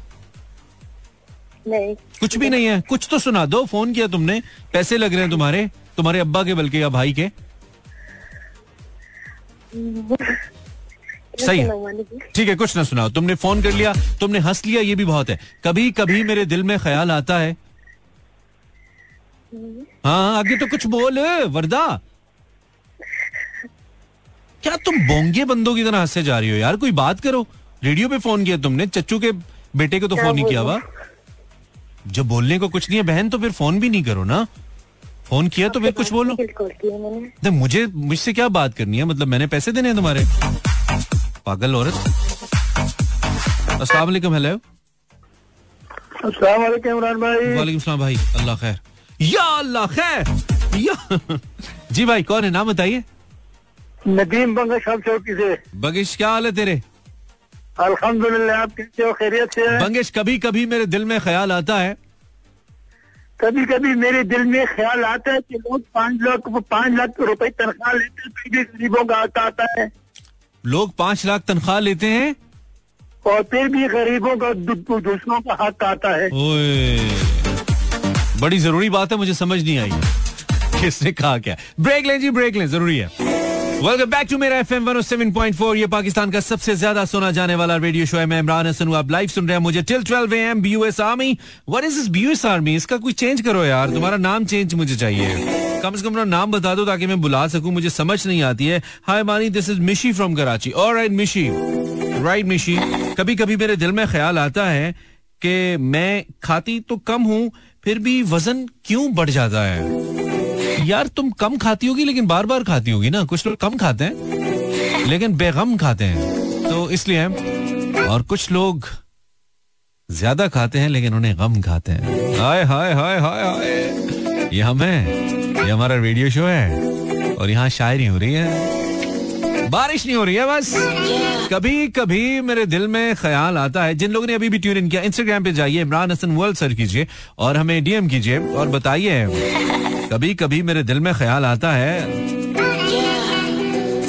नहीं। कुछ भी नहीं है कुछ तो सुना दो फ़ोन किया तुमने पैसे लग रहे हैं तुम्हारे तुम्हारे अब्बा के बल्कि या भाई के। सही है। ठीक है कुछ ना सुनाओ तुमने फ़ोन कर लिया तुमने हंस लिया ये भी बहुत है। कभी कभी मेरे दिल में ख्याल आता है। हाँ आगे तो कुछ बोल वर्दा। क्या तुम बोंगे बंदों की तरह हंसे जा रही हो यार? कोई बात करो। रेडियो पे फ़ोन किया तुमने चच्चू के बेटे को तो फ़ोन नहीं किया हुआ। जब बोलने को कुछ नहीं है बहन तो फिर फ़ोन भी नहीं करो ना। फ़ोन किया तो फिर कुछ बोलो। तो मुझे मुझसे क्या बात करनी है? मतलब मैंने पैसे देने हैं तुम्हारे। पागल औरत। अस्सलाम वालेकुम हेलो अस्सलाम वालेकुम इमरान भाई। वालेकुम सलाम भाई अल्लाह खैर। या अल्लाह खैर। या जी भाई कौन है? नाम बताइए। नदीम बंगश चौकी से बगिश क्या हाल है तेरे? अल्हम्दुलिल्लाह आप कैसे हो? खैरियत से बंगेश कभी कभी मेरे दिल में ख्याल आता है? कभी कभी मेरे दिल में ख्याल आता है कि लोग पाँच लाख पाँच लाख रुपए तनख्वाह लेते हैं फिर भी गरीबों का हक आता है। लोग पाँच लाख तनख्वाह लेते हैं? और फिर भी गरीबों का दूसरों का हक आता है। बड़ी ज़रूरी बात है मुझे समझ नहीं आई। किसने कहा क्या? ब्रेक लें जी ब्रेक लें ज़रूरी है। वेलकम बैक टू मेरा एफएम 107.4 ये पाकिस्तान का सबसे ज़्यादा सुना जाने वाला रेडियो शो है। मैं इमरान हसन आप लाइव सुन रहे हैं मुझे till 12 AM BUS army what is this BUS army इसका कोई चेंज करो यार। तुम्हारा नाम चेंज मुझे चाहिए। कम से कम अपना नाम बता दो ताकि मैं बुला सकूँ। मुझे समझ नहीं आती है। Hi Mani this is Mishi from Karachi alright Mishi right Mishi कभी कभी मेरे दिल में ख्याल आता है कि मैं खाती तो कम हूँ, फिर भी वज़न क्यों बढ़ जाता है? यार तुम कम खाती होगी, लेकिन बार बार खाती होगी ना। कुछ लोग कम खाते हैं, लेकिन बेगम खाते हैं। तो इसलिए, और कुछ लोग ज़्यादा खाते हैं, लेकिन उन्हें गम खाते हैं। हाय हाय हाय हाय हाय। ये हम हैं ये हमारा रेडियो शो है, और यहाँ शायरी हो रही है। बारिश नहीं हो रही है बस। कभी कभी मेरे दिल में ख्याल आता है। जिन लोगों ने अभी भी ट्यून इन किया इंस्टाग्राम पे जाइए इमरान हसन वर्ल्ड सर्च कीजिए और हमें डीएम कीजिए और बताइए। कभी कभी मेरे दिल में ख्याल आता है।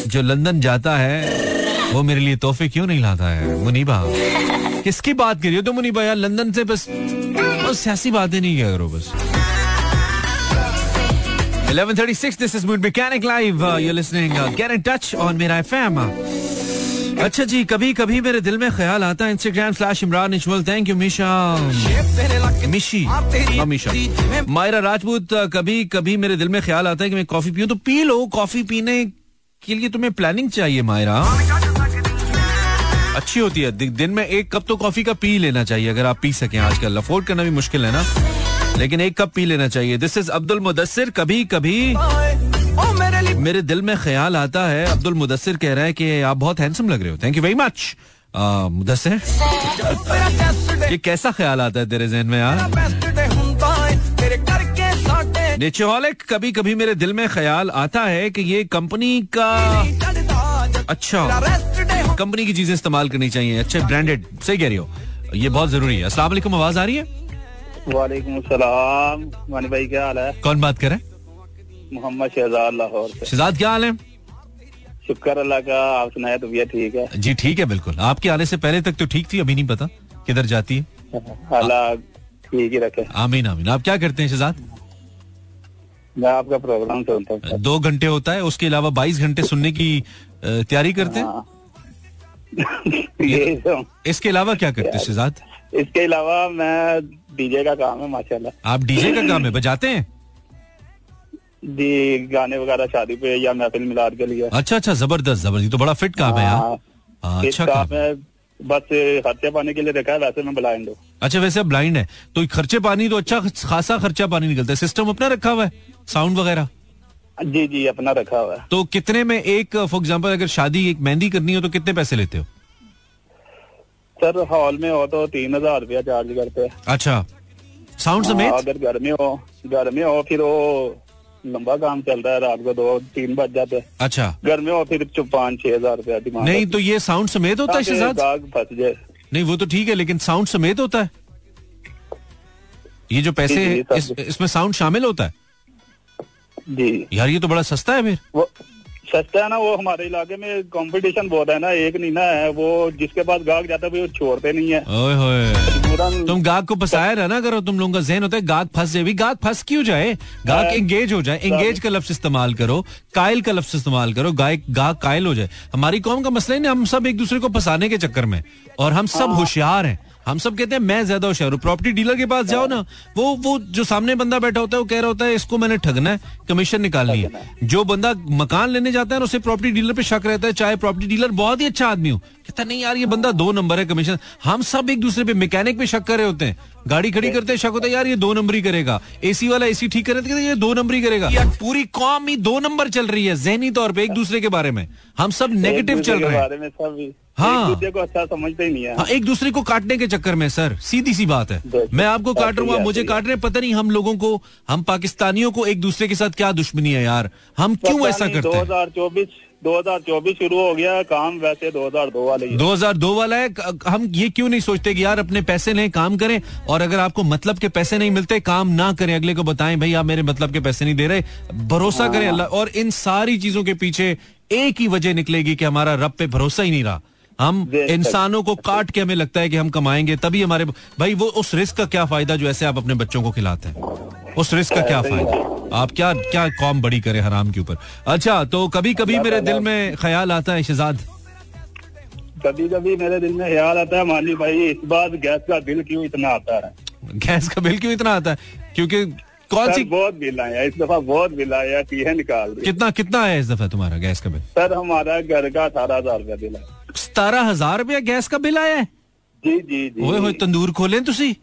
जो लंदन जाता है वो मेरे लिए तोहफे क्यों नहीं लाता है? मुनीबा किसकी बात करिए? तो मुनीबा यार लंदन से बस, बस सियासी बातें नहीं किया करो बस। 11:36 this is Mood Mechanic live. Uh, you're listening uh, get in touch on मेरा एफएम अच्छा जी कभी कभी मेरे दिल में ख्याल आता है Instagram slash Imran Ijmal thank you Misha Mishi Misha Mayra Rajput कभी कभी मेरे दिल में ख्याल आता है कि मैं कॉफ़ी पीऊं तो पी लो कॉफ़ी पीने के लिए तुम्हें प्लानिंग चाहिए मायरा अच्छी होती है दिन में एक कप तो कॉफ़ी का पी लेना चाहिए अगर आप पी सकें आजकल. अफोर्ड करना भी मुश्किल है ना? लेकिन एक कप पी लेना चाहिए। दिस इज़ अब्दुल मुदस्सिर कभी कभी मेरे दिल में ख्याल आता है। अब्दुल मुदस्सिर कह रहा है कि आप बहुत हैंडसम लग रहे हो। Thank you very much Mudassir? ये कैसा ख्याल आता है तेरे जहन में, यार? नेचोहॉलिक कभी कभी मेरे दिल में ख्याल आता है कि ये कंपनी का अच्छा। कंपनी की चीज़ें इस्तेमाल करनी चाहिए। अच्छे ब्रांडेड सही कह रही हो। ये बहुत ज़रूरी है। वालेकुम, आवाज़ आ रही है? वालेकुम सलाम। मानी भाई क्या हाल है? कौन बात कर मोहम्मद शहजाद लाहौर से। शहजाद क्या हाल है? शुक्र अल्लाह का आप सुनाए तबीयत ठीक है? जी ठीक है बिल्कुल। आपके आने से पहले तक तो ठीक थी अभी नहीं पता किधर जाती है। अल्लाह ठीक ही रखे। आमीन आमीन। आप क्या करते हैं शहजाद? मैं आपका प्रोग्राम सुनता हूँ दो घंटे होता है उसके अलावा बाईस घंटे सुनने की तैयारी करते हैं? हाँ। तो- इसके अलावा क्या करते हैं शहजाद? इसके अलावा मैं डीजे का काम है माशाल्लाह। आप डीजे का काम है बजाते हैं? जी गाने वगैरह शादी पे या महफिल मिलाद के लिए। अच्छा अच्छा ज़बरदस्त ज़बरदस्त। तो बड़ा फिट काम है यार। हाँ, हाँ, अच्छा काम। में बस खर्चे पाने के लिए रखा है वैसे मैं ब्लाइंड हूँ। अच्छा वैसे आप ब्लाइंड है। तो खर्चे पानी तो अच्छा खासा खर्चा पानी निकलता है। सिस्टम अपना रखा हुआ है? साउंड वगैरह? जी जी अपना रखा हुआ है। तो कितने में एक फॉर एग्जांपल अगर शादी एक मेहंदी करनी हो तो कितने पैसे लेते हो? सर हॉल में हो तो तीन हज़ार रुपया चार्ज करते हैं। अच्छा। साउंड हाँ, समेत? अगर घर में हो घर में हो फिर वो लंबा काम चल रहा है रात को दो तीन बज जाते हैं। अच्छा। घर में हो फिर पाँच छह हज़ार रुपया नहीं तो ये साउंड समेत होता है ताकि फंस जाए। नहीं वो तो ठीक है लेकिन साउंड समेत होता है? ये जो पैसे इसमें साउंड शामिल होता है? जी। यार ये तो बड़ा सस्ता है फिर। सस्ता है ना वो हमारे इलाके में कंपटीशन बहुत है ना एक नीना है वो जिसके पास गाहक जाता है वो छोड़ते नहीं है। ओए होए। तुम गाहक को फंसाया रहना करो तुम लोगों का जहन होता है गाहक फंस जाए भी गाहक फंस क्यों जाए? गाहक एंगेज हो जाए एंगेज का लफ्ज इस्तेमाल करो कायल का लफ्ज इस्तेमाल करो गायक गाहक कायल हो जाए। हमारी कौम का मसला है ना हम सब एक दूसरे को फंसाने के चक्कर में और हम सब होशियार हैं। हम सब कहते हैं मैं ज़्यादा होशियार हूँ। प्रॉपर्टी डीलर के पास जाओ ना वो वो जो सामने बंदा बैठा होता है वो कह रहा होता है इसको मैंने ठगना है कमीशन निकालनी है। जो बंदा मकान लेने जाता है उसे प्रॉपर्टी डीलर पे शक रहता है चाहे प्रॉपर्टी डीलर बहुत ही अच्छा आदमी हो। कहता नहीं यार ये बंदा दो नंबर है कमीशन हम सब एक दूसरे पे मैकेनिक पे शक कर रहे होते हैं। गाड़ी खड़ी करते हैं शक होता है यार ये दो नंबर ही करेगा। एसी वाला एसी ठीक करे तो ये दो नंबर ही करेगा। यार पूरी कौम ही दो नंबर चल रही है जहनी तौर पर एक दूसरे के बारे में। हम सब नेगेटिव चल रहे हैं। हाँ। एक दूसरे को अच्छा समझते ही नहीं है। हाँ एक दूसरे को काटने के चक्कर में सर सीधी सी बात है। मैं आपको काट रहा हूँ आप मुझे काट रहे पता नहीं हम लोगों को हम पाकिस्तानियों को एक दूसरे के साथ क्या दुश्मनी है यार। हम क्यों ऐसा करते हैं? 2024 2024 शुरू हो गया काम वैसे 2002 वाले ही है। 2002 वाला है हम ये क्यों नहीं सोचते कि यार अपने पैसे लें काम करें और अगर आपको मतलब के पैसे नहीं मिलते काम ना करें अगले को बताएँ भाई आप मेरे मतलब के पैसे नहीं दे रहे भरोसा करें अल्लाह और इन सारी चीज़ों के पीछे एक ही वजह निकलेगी कि हमारा रब पे भरोसा ही नहीं रहा। हम इंसानों को काट के हमें लगता है कि हम कमाएँगे तभी हमारे भाई वो उस रिस्क का क्या फ़ायदा जो ऐसे आप अपने बच्चों को खिलाते हैं? उस रिस्क का क्या फ़ायदा? आप क्या क्या कॉम बड़ी करें हराम के ऊपर? अच्छा तो कभी कभी मेरे दिल में ख्याल आता है शहजाद? कभी कभी मेरे दिल में ख्याल आता है मानी भाई इस बार गैस का बिल क्यों इतना आता है? गैस का बिल क्यों इतना आता है? क्योंकि कौन सी बहुत बिल आया इस दफ़ा बहुत बिल आया निकाल कितना कितना आया इस दफ़ा तुम्हारा गैस का बिल? सर हमारा घर का अठारह हज़ार रुपया बिल है सतारा हज़ार रुपया गैस का बिल आया जी जी तंदूर खोलें ਤੁਸੀਂ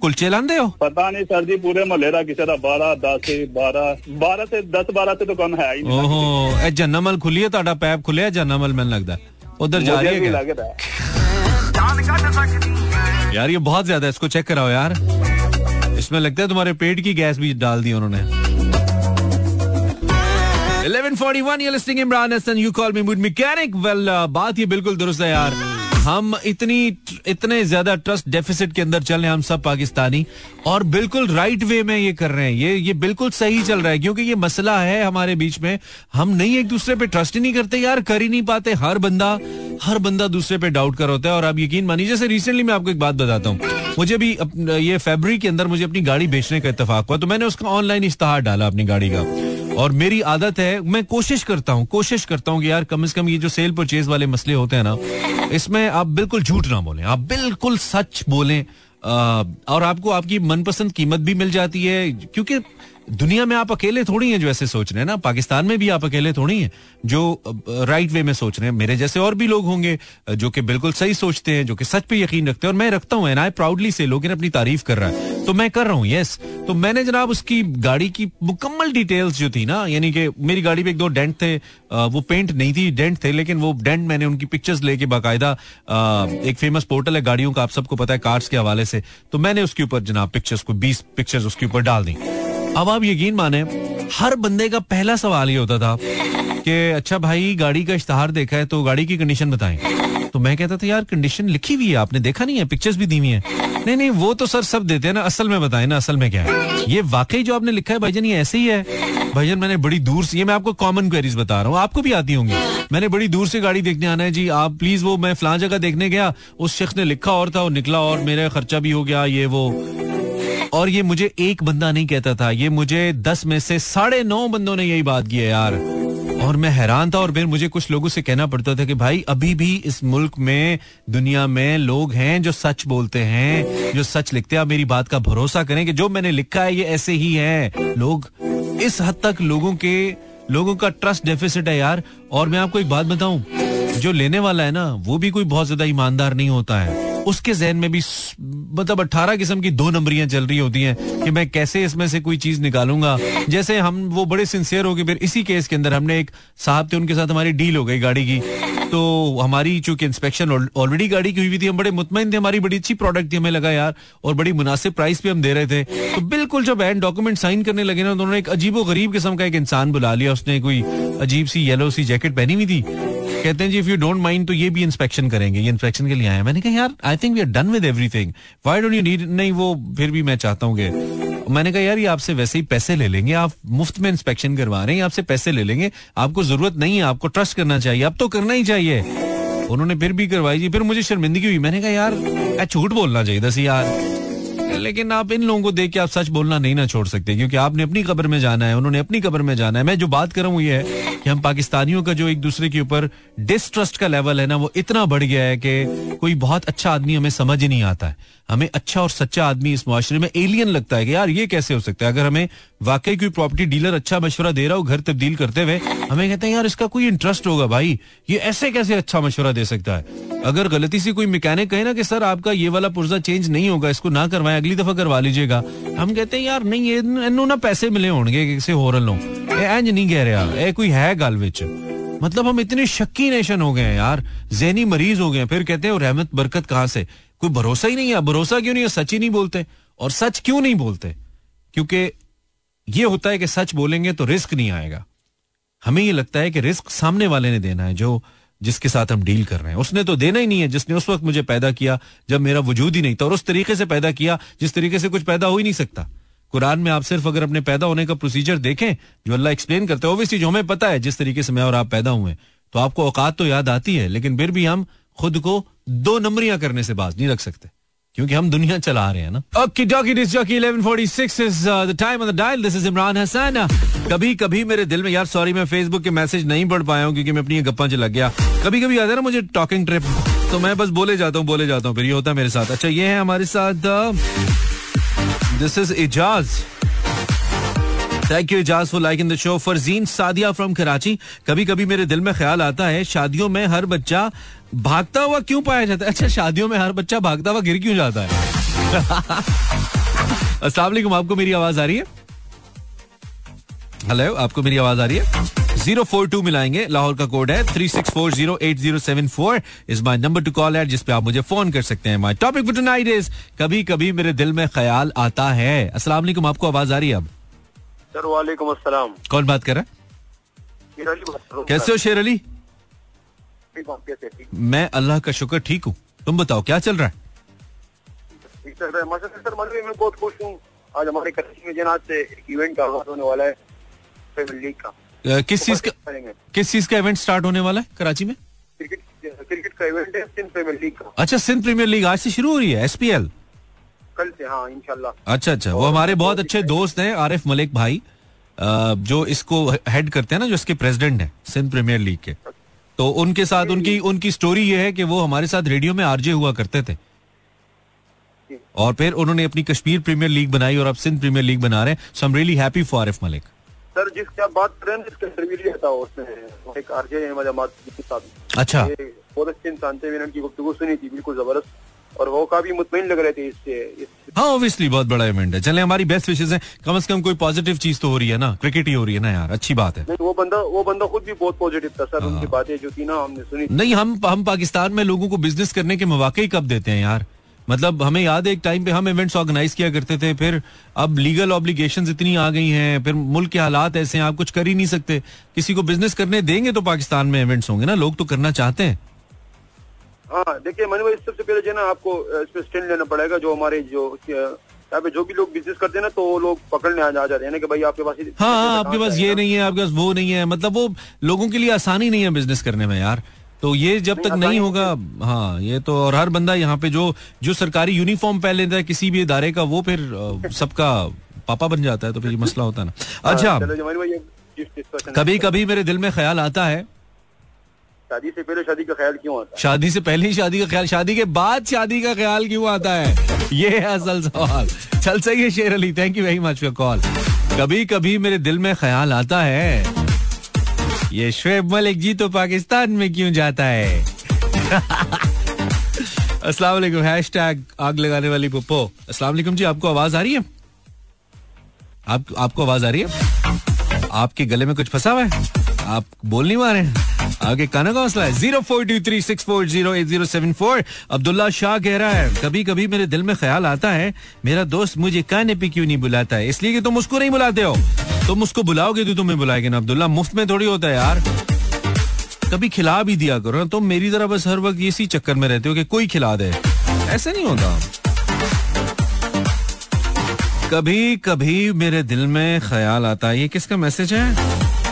ਕੁਲਚੇ ਲਾਂਦੇ ਹੋ ਪਤਾ ਨਹੀਂ ਸਰ ਜੀ ਪੂਰੇ ਮਹੱਲੇ ਦਾ ਕਿਸੇ ਦਾ 12 10 12 12 ਤੇ 10 12 ਤੇ ਦੁਕਾਨ ਹੈ ਹੀ ਨਹੀਂ ਓਹੋ ਇਹ ਜਨਮਲ ਖੁੱਲੀ ਹੈ ਤੁਹਾਡਾ ਪੈਪ ਖੁੱਲਿਆ ਜਨਮਲ ਮੈਨ ਲੱਗਦਾ ਉਧਰ यार ये बहुत ज़्यादा है इसको चेक कराओ यार। इसमें लगता है तुम्हारे पेट की गैस भी डाल दी उन्होंने। 1141 you're listening Imran Hassan you call me mood mechanic. Well बात ये बिल्कुल दुरुस्त है यार हम इतनी इतने ज़्यादा ट्रस्ट डेफिसिट के अंदर चल रहे हैं हम सब पाकिस्तानी और बिल्कुल राइट वे में ये कर रहे हैं ये ये बिल्कुल सही चल रहा है क्योंकि ये मसला है हमारे बीच में हम नहीं एक दूसरे पे ट्रस्ट ही नहीं करते यार कर ही नहीं पाते हर बंदा हर बंदा दूसरे पे डाउट कर होता है और आप यकीन मानिए जैसे रिसेंटली मैं आपको एक बात बताता हूँ मुझे भी ये फेबररी के अंदर मुझे अपनी गाड़ी बेचने का इतफाक हुआ तो मैंने उसका ऑनलाइन इश्तहार डाला अपनी गाड़ी का और मेरी आदत है मैं कोशिश करता हूँ कोशिश करता हूँ कि यार कम से कम ये जो सेल परचेज वाले मसले होते हैं ना इसमें आप बिल्कुल झूठ ना बोलें आप बिल्कुल सच बोलें। और आपको आपकी मनपसंद कीमत भी मिल जाती है क्योंकि दुनिया में आप अकेले थोड़ी हैं जो ऐसे सोच रहे हैं ना? पाकिस्तान में भी आप अकेले थोड़ी हैं जो राइट वे में सोच रहे हैं। मेरे जैसे और भी लोग होंगे जो कि बिल्कुल सही सोचते हैं, जो कि सच पे यकीन रखते हैं और मैं रखता हूँ आई प्राउडली से लोग अपनी तारीफ़ कर रहा है। तो मैं कर रहा हूँ यस तो मैंने जनाब उसकी गाड़ी की मुकम्मल डिटेल्स जो थी ना, यानी कि मेरी गाड़ी पे एक दो डेंट थे वो पेंट नहीं थी डेंट थे, लेकिन वो डेंट मैंने उनकी पिक्चर्स लेके बाकायदा एक फ़ेमस पोर्टल है गाड़ियों का, आप सबको पता है कार्स के हवाले से। तो मैंने उसके ऊपर जनाब पिक्चर्स को, बीस पिक्चर्स उसके ऊपर डाल दी। अब आप यकीन माने, हर बंदे का पहला सवाल ये होता था कि अच्छा भाई, गाड़ी का इश्तहार देखा है तो गाड़ी की कंडीशन बताएँ। तो मैं कहता था, यार कंडीशन लिखी हुई है, आपने देखा नहीं है? पिक्चर्स भी दी हुई है। नहीं नहीं, वो तो सर सब देते हैं ना, असल में बताएँ ना, असल में क्या है? ये वाकई जो आपने लिखा है, भाईजान, ये ऐसे ही है? भाईजान, मैंने बड़ी दूर से, ये मैं आपको कॉमन क्वेरीज बता रहा हूँ, आपको भी आती होंगी। मैंने बड़ी दूर से गाड़ी देखने आना है, जी, आप प्लीज़ वो, मैं फलां जगह देखने गया, उस शख्स ने लिखा और था वो निकला और मेरा खर्चा भी हो गया, ये वो। और ये मुझे एक बंदा नहीं कहता था, ये मुझे दस में से साढ़े नौ बंदों ने यही बात की है यार। और मैं हैरान था और फिर मुझे कुछ लोगों से कहना पड़ता था कि भाई, अभी भी इस मुल्क में, दुनिया में लोग हैं जो सच बोलते हैं, जो सच लिखते हैं। मेरी बात का भरोसा करें कि जो मैंने लिखा है, ये ऐसे ही है। लोग, इस हद तक लोगों के, लोगों का ट्रस्ट डेफिसिट है यार। और मैं आपको एक बात बताऊँ, जो लेने वाला है ना, वो भी कोई बहुत ज़्यादा ईमानदार नहीं होता है। उसके जहन में भी मतलब अट्ठारह किस्म की दो नंबरियाँ चल रही होती हैं कि मैं कैसे इसमें से कोई चीज़ निकालूँगा। जैसे हम, वो बड़े सिंसियर हो गए फिर इसी केस के अंदर हमने एक साहब थे, उनके साथ हमारी डील हो गई गाड़ी की। तो हमारी चूँकि इंस्पेक्शन ऑलरेडी गाड़ी की हुई थी, हम बड़े मुतमिन थे, हमारी बड़ी अच्छी प्रोडक्ट थी हमें लगा यार, और बड़ी मुनासिब प्राइस पे हम दे रहे थे। तो बिल्कुल जब एंड डॉक्यूमेंट साइन करने लगे ना तो उन्होंने एक अजीबो गरीब किस्म का एक इंसान बुला लिया। उसने कोई अजीब सी येलो सी जैकेट पहनी हुई थी कहते हैं जी इफ़ यू डोंट माइंड तो ये भी इंस्पेक्शन करेंगे। ये इंस्पेक्शन के लिए आए मैंने कहा, यार I think we are done with everything why don't you need नहीं, वो फिर भी मैं चाहता हूँ मैंने कहा, यार, ये आपसे वैसे ही पैसे ले लेंगे। आप मुफ़्त में इंस्पेक्शन करवा रहे हैं आपसे पैसे ले लेंगे। आपको ज़रूरत नहीं है, आपको ट्रस्ट करना चाहिए। अब तो करना ही चाहिए। उन्होंने फिर भी करवाई जी। फिर मुझे शर्मिंदगी हुई। मैंने कहा, यार झूठ बोलना चाहिए दस यार लेकिन आप इन लोगों को देख के आप सच बोलना नहीं ना छोड़ सकते, क्योंकि आपने अपनी कब्र में जाना है, उन्होंने अपनी कब्र में जाना है। मैं जो बात कर रहा हूँ ये है कि हम पाकिस्तानियों का जो एक दूसरे के ऊपर डिस्ट्रस्ट का लेवल है ना, वो इतना बढ़ गया है कि कोई बहुत अच्छा आदमी हमें समझ ही नहीं आता है। हमें अच्छा और सच्चा आदमी इस माशरे में एलियन लगता है कि यार ये कैसे हो सकता है? अगर हमें वाकई कोई प्रॉपर्टी डीलर अच्छा मशवरा दे रहा हो, घर तब्दील करते हुए, हमें कहते हैं, यार, इसका कोई इंटरेस्ट होगा भाई। ये ऐसे कैसे अच्छा मशवरा दे सकता है? अगर गलती से कोई मैकेनिक कहे ना कि, सर, आपका ये वाला पुर्जा चेंज नहीं होगा, इसको ना करवाएँ, अगली दफ़ा करवा लीजिएगा। हम कहते हैं, यार, नहीं, ये इन्हों ना पैसे मिले होंगे किसी होर लो इंज नहीं कह रहा ए कोई है गल विच? मतलब हम इतने शक्की नेशन हो गए हैं, यार। जहनी मरीज़ हो गए हैं। फिर कहते हैं रहमत, बरकत कहाँ से? कोई भरोसा ही नहीं है। भरोसा क्यों नहीं है? सच ही नहीं बोलते। और सच क्यों नहीं बोलते? क्योंकि ये होता है कि सच बोलेंगे तो रिस्क नहीं आएगा। हमें ये लगता है कि रिस्क सामने वाले ने देना है, जो जिसके साथ हम डील कर रहे हैं। उसने तो देना ही नहीं है, जिसने उस वक्त मुझे पैदा किया जब मेरा वजूद ही नहीं था, और उस तरीके से पैदा किया जिस तरीके से कुछ पैदा हो ही नहीं सकता। कुरान में आप सिर्फ़ अगर अपने पैदा होने का प्रोसीजर देखें, जो अल्लाह एक्सप्लेन करता है ओबियसली जो हमें पता है, जिस तरीके से मैं और आप पैदा हुए तो आपको औकात तो याद आती है, लेकिन फिर भी हम खुद को दो नंबरियाँ करने से बाज नहीं रख सकते। क्योंकि हम दुनिया चला रहे हैं ना। Okay dokey disc jockey 1146 is time on the dial this is Imran Hasan कभी कभी मेरे दिल में, यार सॉरी मैं फेसबुक के मैसेज नहीं पढ़ पाया हूँ क्योंकि मैं अपनी गप्पा लग गया। कभी कभी आता है ना मुझे टॉकिंग ट्रिप तो मैं बस बोले जाता हूँ, बोले जाता हूँ, फिर ये होता है मेरे साथ। अच्छा ये है हमारे साथ this is Ijaz thank you Ijaz for like in the show Farzeen Sadia from Karachi कभी कभी मेरे दिल में ख्याल आता है, शादियों में हर बच्चा भागता हुआ क्यों पाया जाता है? अच्छा शादियों में हर बच्चा भागता हुआ गिर क्यों जाता है? अस्सलाम वालेकुम आपको मेरी आवाज़ आ रही है? हेलो आपको मेरी आवाज़ आ रही है? ज़ीरो फोर टू मिलाएँगे लाहौर का कोड है three six four zero eight zero seven four is my number to call at जिसपे आप मुझे फ़ोन कर सकते हैं। My topic for tonight is कभी कभी मेरे दिल में ख्याल आता है। अस्सलाम वालेकुम आपको आवाज़ आ रही है अब? सर वालेकुम अस्सलाम। कौन बात कर रहा है। कैसे हो शेर अली? हूँ, ठीक। मैं अल्लाह का शुक्र ठीक हूँ। तुम बताओ क्या चल रहा है? ठीक चल रहा है। सर मैं बहुत खुश हूँ। आज हमारे कराची में जनाब से एक इवेंट का आगाज़ होने वाला है लीग का। किस चीज़ का किस चीज़ का इवेंट स्टार्ट होने वाला है कराची में? क्रिकेट क्रिकेट का इवेंट है सिंध प्रीमियर लीग का। अच्छा सिंध प्रीमियर लीग आज से शुरू हो रही है एसपीएल कल से हाँ इंशाल्लाह। अच्छा अच्छा। वो हमारे बहुत अच्छे दोस्त हैं आरिफ मलिक भाई। जो इसको हेड करते हैं ना जो इसके प्रेसिडेंट हैं सिंध प्रीमियर लीग के। तो उनके साथ उनकी उनकी स्टोरी ये है कि वो हमारे साथ रेडियो में आरजे हुआ करते थे। और फिर उन्होंने अपनी कश्मीर प्रीमियर लीग बनाई और अब सिंध प्रीमियर लीग बना रहे हैं। So am really happy for Arif Malik sir जिसकी आप बात कर इसका इंटरव्यू लिया था उसने एक आरजे के साथ। अच्छा। बहुत अच्छे इंसान थे मैंने उनकी गुफ्तगू सुनी थी बिल्कुल ज़बरदस्त। और वो काफ़ी मुतमिन लग रहे थे इससे इस हाँ ऑब्वियसली बहुत बड़ा इवेंट है। चले हमारी बेस्ट विशेष है। कम से कम कोई पॉजिटिव चीज़ तो हो रही है ना? क्रिकेट ही हो रही है ना यार? अच्छी बात है। वो बंदा वो बंदा खुद भी बहुत पॉजिटिव था सर उनकी बातें जो थी ना हमने सुनी नहीं हम हम पाकिस्तान में लोगों को बिज़नेस करने के मौके ही कब देते हैं यार? मतलब हमें याद है एक टाइम पे हम इवेंट्स ऑर्गेनाइज किया करते थे फिर अब लीगल ऑब्लिगेशंस इतनी आ गई हैं फिर मुल्क के हालात ऐसे हैं आप कुछ कर ही नहीं सकते। किसी को बिज़नेस करने देंगे तो पाकिस्तान में इवेंट्स होंगे ना? लोग तो करना चाहते हैं। हाँ देखिए मैंने भाई सबसे पहले जो है ना आपको इसमें स्टैंड लेना पड़ेगा जो हमारे जो यहाँ पे जो भी लोग बिज़नेस करते हैं ना तो वो लोग पकड़ने आ जा जाते हैं ना कि भाई आपके पास ये- हाँ हाँ, आपके पास ये नहीं है आपके पास वो नहीं है। मतलब वो लोगों के लिए आसानी नहीं है बिज़नेस करने में यार। तो ये जब तक नहीं, नहीं होगा हाँ। ये तो और हर बंदा यहाँ पे जो जो सरकारी यूनिफॉर्म पहन लेता है किसी भी इदारे का वो फिर सबका पापा बन जाता है तो फिर ये मसला होता है ना। हाँ, अच्छा। है, कभी कभी मेरे दिल में ख्याल आता है शादी से पहले शादी का ख्याल क्यों आता है? शादी से पहले ही शादी का ख्याल, शादी के बाद शादी का ख्याल क्यों आता है? ये है असल सवाल। चल सही है Sher Ali thank you very much for call कभी कभी मेरे दिल में ख्याल आता है, ये शुएब मलिक जी तो पाकिस्तान में क्यों जाता है? अस्सलाम वालेकुम हैशटैग आग लगाने वाली पुप्पो। अस्सलाम वालेकुम जी, आपको आवाज़ आ रही है? आप, आपको आवाज़ आ रही है? आपके गले में कुछ फंसा हुआ है? आप बोल नहीं मारे आगे काना का हौसला है। Zero four two three six four zero eight zero seven four. Abdullah Shah कह रहा है कभी कभी मेरे दिल में ख्याल आता है, मेरा दोस्त मुझे खाने पे क्यों नहीं बुलाता है? इसलिए कि तुम उसको नहीं बुलाते हो। तुम उसको बुलाओगे तो तुम्हें बुलाएँगे ना, अब्दुल्ला। मुफ़्त में थोड़ी होता है यार। कभी खिला भी दिया करो ना, तुम मेरी तरह बस हर वक्त इसी चक्कर में रहते हो कि कोई खिला दे। ऐसे नहीं होता। कभी कभी मेरे दिल में ख्याल आता है। ये किसका मैसेज है?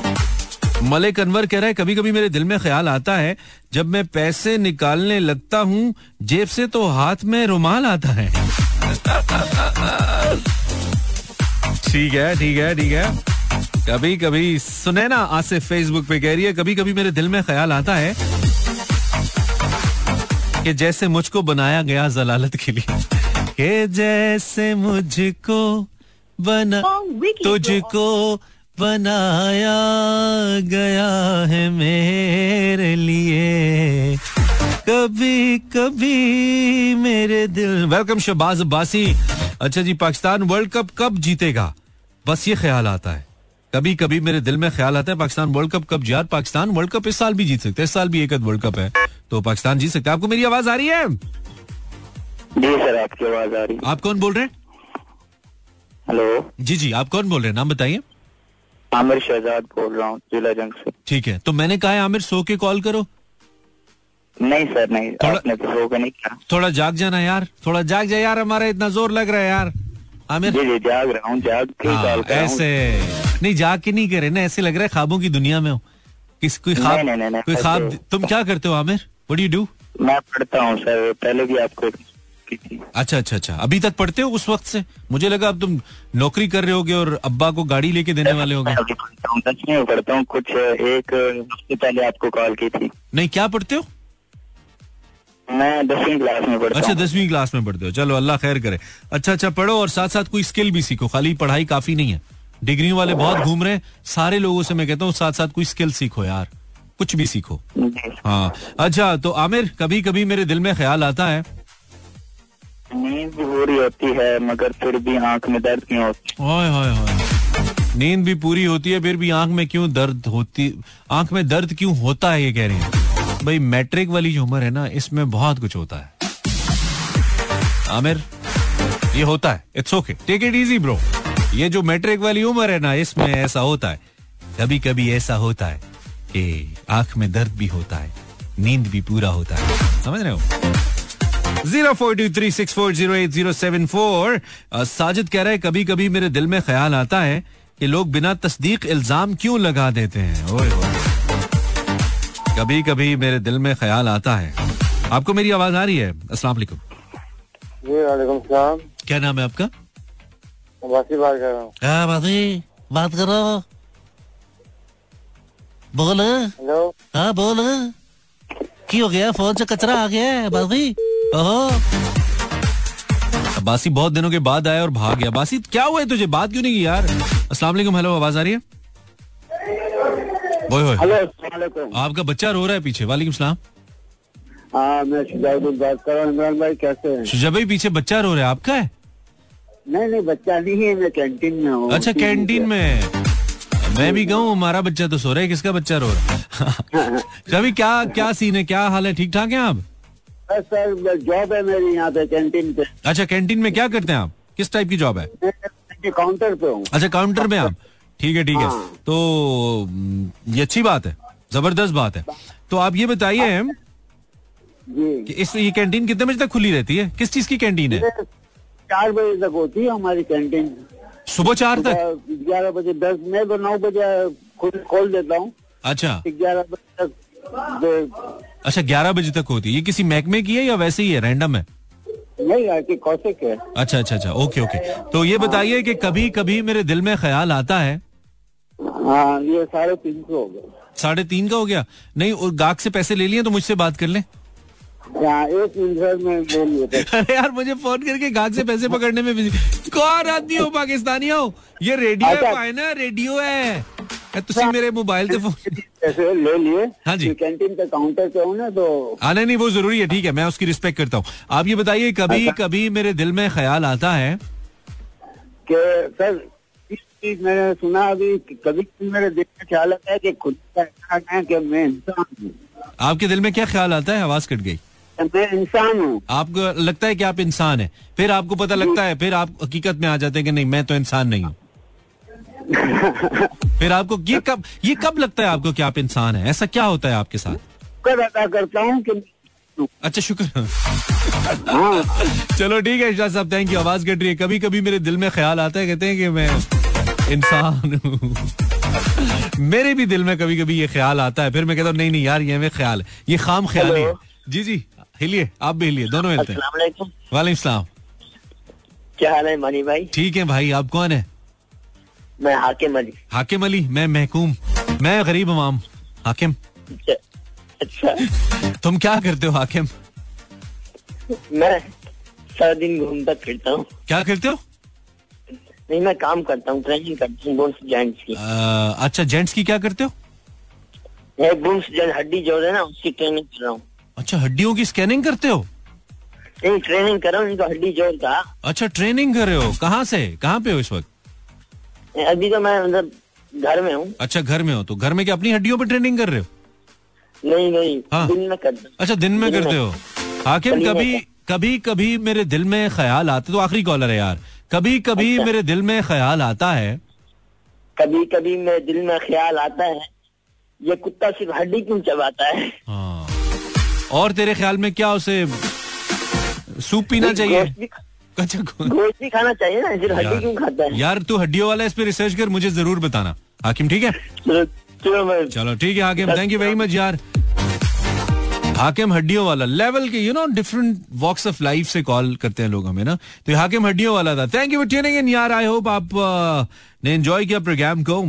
मलिक अनवर कह रहा है कभी कभी मेरे दिल में ख्याल आता है जब मैं पैसे निकालने लगता हूँ जेब से तो हाथ में रुमाल आता है। ठीक है ठीक है ठीक है। कभी कभी सुने ना आसिफ फेसबुक पे कह रही है कभी कभी मेरे दिल में ख्याल आता है कि जैसे मुझको बनाया गया जलालत के लिए। कि जैसे मुझको बना तुझको बनाया गया है मेरे लिए। कभी कभी मेरे दिल वेलकम शबाज अब्बासी। अच्छा जी पाकिस्तान वर्ल्ड कप कब जीतेगा? बस ये ख्याल आता है। कभी कभी मेरे दिल में ख्याल आता है पाकिस्तान वर्ल्ड कप कब यार पाकिस्तान वर्ल्ड कप इस साल भी जीत सकते हैं। इस साल भी एक वर्ल्ड कप है। तो पाकिस्तान जीत सकता है। आपको मेरी आवाज़ आ रही है? जी सर आपकी आवाज़ आ रही है। आप कौन बोल रहे हैं? हेलो। जी जी आप कौन बोल रहे हैं? नाम बताइए। आमिर शहजाद बोल रहा हूँ जिला जंग से। ठीक है तो मैंने कहा है आमिर सो के कॉल करो। नहीं सर नहीं थोड़ा- आपने तो नहीं किया थोड़ा जाग जाना यार थोड़ा जाग जा यार हमारा इतना ज़ोर लग रहा है यार। आमिर जी जी जाग रहा हूँ जाग के ही कॉल कर ऐसे। नहीं जाग के नहीं करे ना ऐसे लग रहा है ख्वाबों की दुनिया में हो। किस कोई ख्वाब कोई ख्वाब तुम क्या करते हो आमिर? व्हाट डू मैं पढ़ता हूँ सर पहले भी आपको की थी अच्छा अच्छा अच्छा। अभी तक पढ़ते हो उस वक्त से? मुझे लगा अब तुम नौकरी कर रहे होगे और अब्बा को गाड़ी लेके देने वाले होगे। पढ़ता हूँ में पढ़ता हूँ कुछ एक हफ़्ते पहले आपको कॉल की थी। नहीं क्या पढ़ते हो? मैं दसवीं क्लास में पढ़ता अच्छा दसवीं क्लास में पढ़ते हो। चलो अल्लाह खैर करे। अच्छा अच्छा पढ़ो और साथ साथ कोई स्किल भी सीखो। खाली पढ़ाई काफ़ी नहीं है। डिग्रियों वाले बहुत घूम रहे हैं। सारे लोगों से मैं कहता हूँ साथ साथ कोई स्किल सीखो यार। कुछ भी सीखो। हाँ। अच्छा तो आमिर कभी कभी मेरे दिल में ख्याल आता है। नींद भी पूरी होती है, मगर फिर भी आँख में दर्द क्यों होती हाय नींद भी पूरी होती है, फिर भी आँख में क्यों दर्द होती, आँख में दर्द क्यों होता है, ये कह रहे हैं। भाई, मैट्रिक वाली जो उम्र है ना, इसमें बहुत कुछ होता है। आमिर, ये होता है। It's okay take it easy bro ये जो मैट्रिक वाली उम्र है ना, इसमें ऐसा होता है। कभी कभी ऐसा होता है कि आँख में दर्द भी होता है, नींद भी पूरा होता है। समझ रहे हो? Zero four two three six four zero eight zero seven four Sajid कह रहा है कभी कभी मेरे दिल में ख्याल आता है कि लोग बिना तस्दीक इल्ज़ाम क्यों लगा देते हैं? ओए कभी कभी मेरे दिल में ख्याल आता है। आपको मेरी आवाज़ आ रही है? अस्सलाम वालेकुम। क्या नाम है आपका? बात कर रहा हूँ। बात है बात करो। बोल। हेलो। हाँ बोल। की हो गया? फ़ोन से कचरा आ गया है बासी ओहो बासी बहुत दिनों के बाद आया और भाग गया। बासी क्या हुआ है तुझे? बात क्यों नहीं की यार? अस्सलाम वालेकुम हेलो आवाज़ आ रही है? ओए हेलो आपका बच्चा रो रहा है पीछे। वालेकुम सलाम। हाँ मैं शुजाउद्दीन बात कर रहा हूँ। इमरान भाई कैसे हैं? शुजा भाई पीछे बच्चा रो रहा है। आपका है? नहीं नहीं बच्चा नहीं है। मैं कैंटीन में हूँ। अच्छा कैंटीन में। मैं भी कहूँ हमारा बच्चा तो सो रहा है। किसका बच्चा रो रहा है? क्या क्या सीन है? क्या हाल है? ठीक ठाक है आप? सर जॉब है मेरी यहाँ पे कैंटीन पे। अच्छा कैंटीन में क्या करते हैं आप? किस टाइप की जॉब है? काउंटर पे हूँ। अच्छा काउंटर में आप। ठीक है ठीक है। हाँ। तो हम्म, ये अच्छी बात है। ज़बरदस्त बात है। तो आप ये बताइए कि इस ये कैंटीन कितने बजे तक खुली रहती है? किस चीज़ की कैंटीन है? चार बजे तक होती है हमारी कैंटीन सुबह चार तक? ग्यारह बजे दस मैं तो नौ बजे खोल देता हूँ। अच्छा। ग्यारह बजे तक अच्छा ग्यारह बजे तक होती है। ये किसी महकमे की है या वैसे ही है? रैंडम है? नहीं कौशिक है। अच्छा अच्छा अच्छा। ओके ओके तो ये बताइए कि कभी कभी मेरे दिल में ख्याल आता है? हाँ ये साढ़े तीन सौ हो गए साढ़े तीन का हो गया? नहीं और गाहक से पैसे ले लिए तो मुझसे बात कर लें? हाँ एक मिनट सर मैं ले अरे यार मुझे फ़ोन करके गाहक से पैसे पकड़ने में कौन आदमी हो पाकिस्तानी हो? ये रेडियो अच्छा। है ना रेडियो है तुसी मेरे मोबाइल से फ़ोन ले लिए हाँ जी। कैंटीन पे काउंटर पे हूँ ना तो हाँ नहीं वो ज़रूरी है ठीक है मैं उसकी रिस्पेक्ट करता हूँ। आप ये बताइए कभी अच्छा। कभी मेरे दिल में ख्याल आता है? कि सर इस चीज़ मैंने सुना अभी कभी मेरे दिल में ख्याल आता है कि खुद है कि मैं इंसान हूँ। आपके दिल में क्या ख्याल आता है? आवाज़ कट गई। मैं इंसान हूँ। आपको लगता है कि आप इंसान है फिर आपको पता लगता है फिर आप हकीकत में आ जाते हैं कि नहीं मैं तो इंसान नहीं हूँ। फिर आपको ये कब ये कब लगता है आपको कि आप इंसान हैं? ऐसा क्या होता है आपके साथ? कर अदा करता हूँ कि अच्छा शुक्र। हाँ। चलो ठीक है शाह साहब थैंक यू आवाज़ कट रही है। कभी कभी मेरे दिल में ख्याल आता है कहते हैं कि मैं इंसान हूँ। मेरे भी दिल में कभी कभी ये ख्याल आता है फिर मैं कहता हूँ नहीं नहीं यार ये में ख्याल ये खाम ख्याल है। जी जी हिलिए आप भी हिलिए दोनों हिलते हैं। सलाम। क्या हाल है मनी भाई? ठीक है भाई आप कौन है? मैं हाकिम अली। हाकिम अली मैं महकूम। मैं गरीब इमाम हाकिम। अच्छा अच्छा। तुम क्या करते हो हाकिम? मैं सारा दिन घूमता फिरता हूँ। क्या करते हो? नहीं मैं काम करता हूँ ट्रेनिंग करता हूँ बोन्स जॉइंट्स की। अ, अच्छा जेंट्स की क्या करते हो? बोन्स जॉइंट हड्डी जोड़ है ना उसकी ट्रेनिंग कर रहा हूँ। अच्छा हड्डियों की स्कैनिंग करते हो? नहीं ट्रेनिंग कर रहा हूँ इनको हड्डी जोड़ का अच्छा ट्रेनिंग कर रहे हो। कहाँ से? कहाँ पे हो इस वक्त? अभी तो मैं मतलब घर में हूँ। अच्छा घर में हो तो। घर में क्या अपनी हड्डियों पे ट्रेनिंग कर रहे हो? नहीं नहीं हाँ। दिन में करता अच्छा दिन में दिन करते में। हो हाकिम कभी कभी कभी मेरे दिल में ख्याल आते तो आखिरी कॉलर है यार। कभी कभी अच्छा। मेरे दिल में ख्याल आता है। कभी कभी मेरे दिल में ख्याल आता है। ये कुत्ता सिर्फ़ हड्डी क्यों चबाता है? हाँ। और तेरे ख्याल में क्या उसे सूप पीना चाहिए? अच्छा गो- गोश्त भी खाना चाहिए ना सिर्फ़ हड्डी क्यों खाता है? यार तू हड्डियों वाला इस पे रिसर्च कर मुझे ज़रूर बताना। हाकिम ठीक है? चलो ठीक है हाकिम थैंक यू वेरी मच यार। हाकिम हड्डियों वाला। लेवल के you know different walks of life से कॉल करते हैं लोग हमें ना? तो हाकिम हड्डियों वाला था। Thank you for tuning in यार आई होप आप uh, ने एंजॉय किया प्रोग्राम को।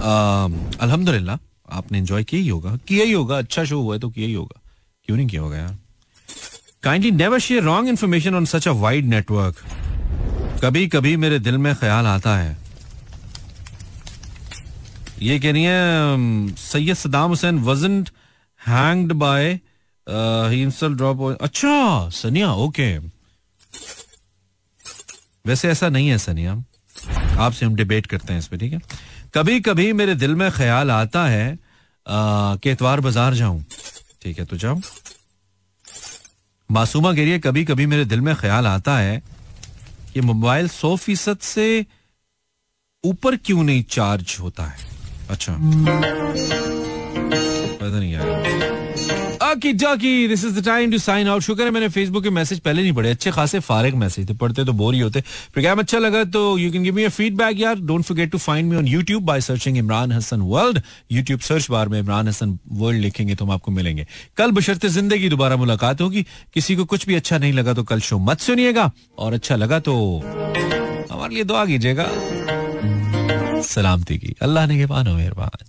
Uh, अल्हम्दुलिल्लाह आपने एंजॉय किया ही होगा। किया ही होगा अच्छा शो हुआ है तो किया ही होगा। क्यों नहीं किया होगा यार? Kindly never share wrong information on such a wide network कभी कभी मेरे दिल में ख्याल आता है। ये कह रही है सैयद सदाम हुसैन वज़न हैंग्ड बाय ड्रॉप अच्छा सनिया, ओके। वैसे ऐसा नहीं है सनिया। आपसे हम डिबेट करते हैं इस पे, ठीक है? कभी कभी मेरे दिल में ख्याल आता है कि इतवार बाज़ार जाऊँ। ठीक है तो जाऊँ मासूमा रही है कभी कभी मेरे दिल में ख्याल आता है कि मोबाइल सौ फ़ीसद से ऊपर क्यों नहीं चार्ज होता है? अच्छा। पता नहीं यार। Okay dokey this is the time to sign out शुक्र है मैंने फेसबुक के मैसेज पहले नहीं पढ़े। अच्छे खासे फारिग मैसेज थे, पढ़ते तो बोर ही होते। प्रोग्राम अच्छा लगा तो you can give me a feedback यार। Don't forget to find me on YouTube by searching Imran Hasan world YouTube search bar में इमरान हसन वर्ल्ड लिखेंगे तो हम आपको मिलेंगे। कल बशर्ते ज़िंदगी दोबारा मुलाकात होगी। किसी को कुछ भी अच्छा नहीं लगा तो कल शो मत सुनिएगा। और अच्छा लगा तो हमारे लिए दुआ कीजिएगा। सलामती की अल्लाह ने के पानो मेहरबान।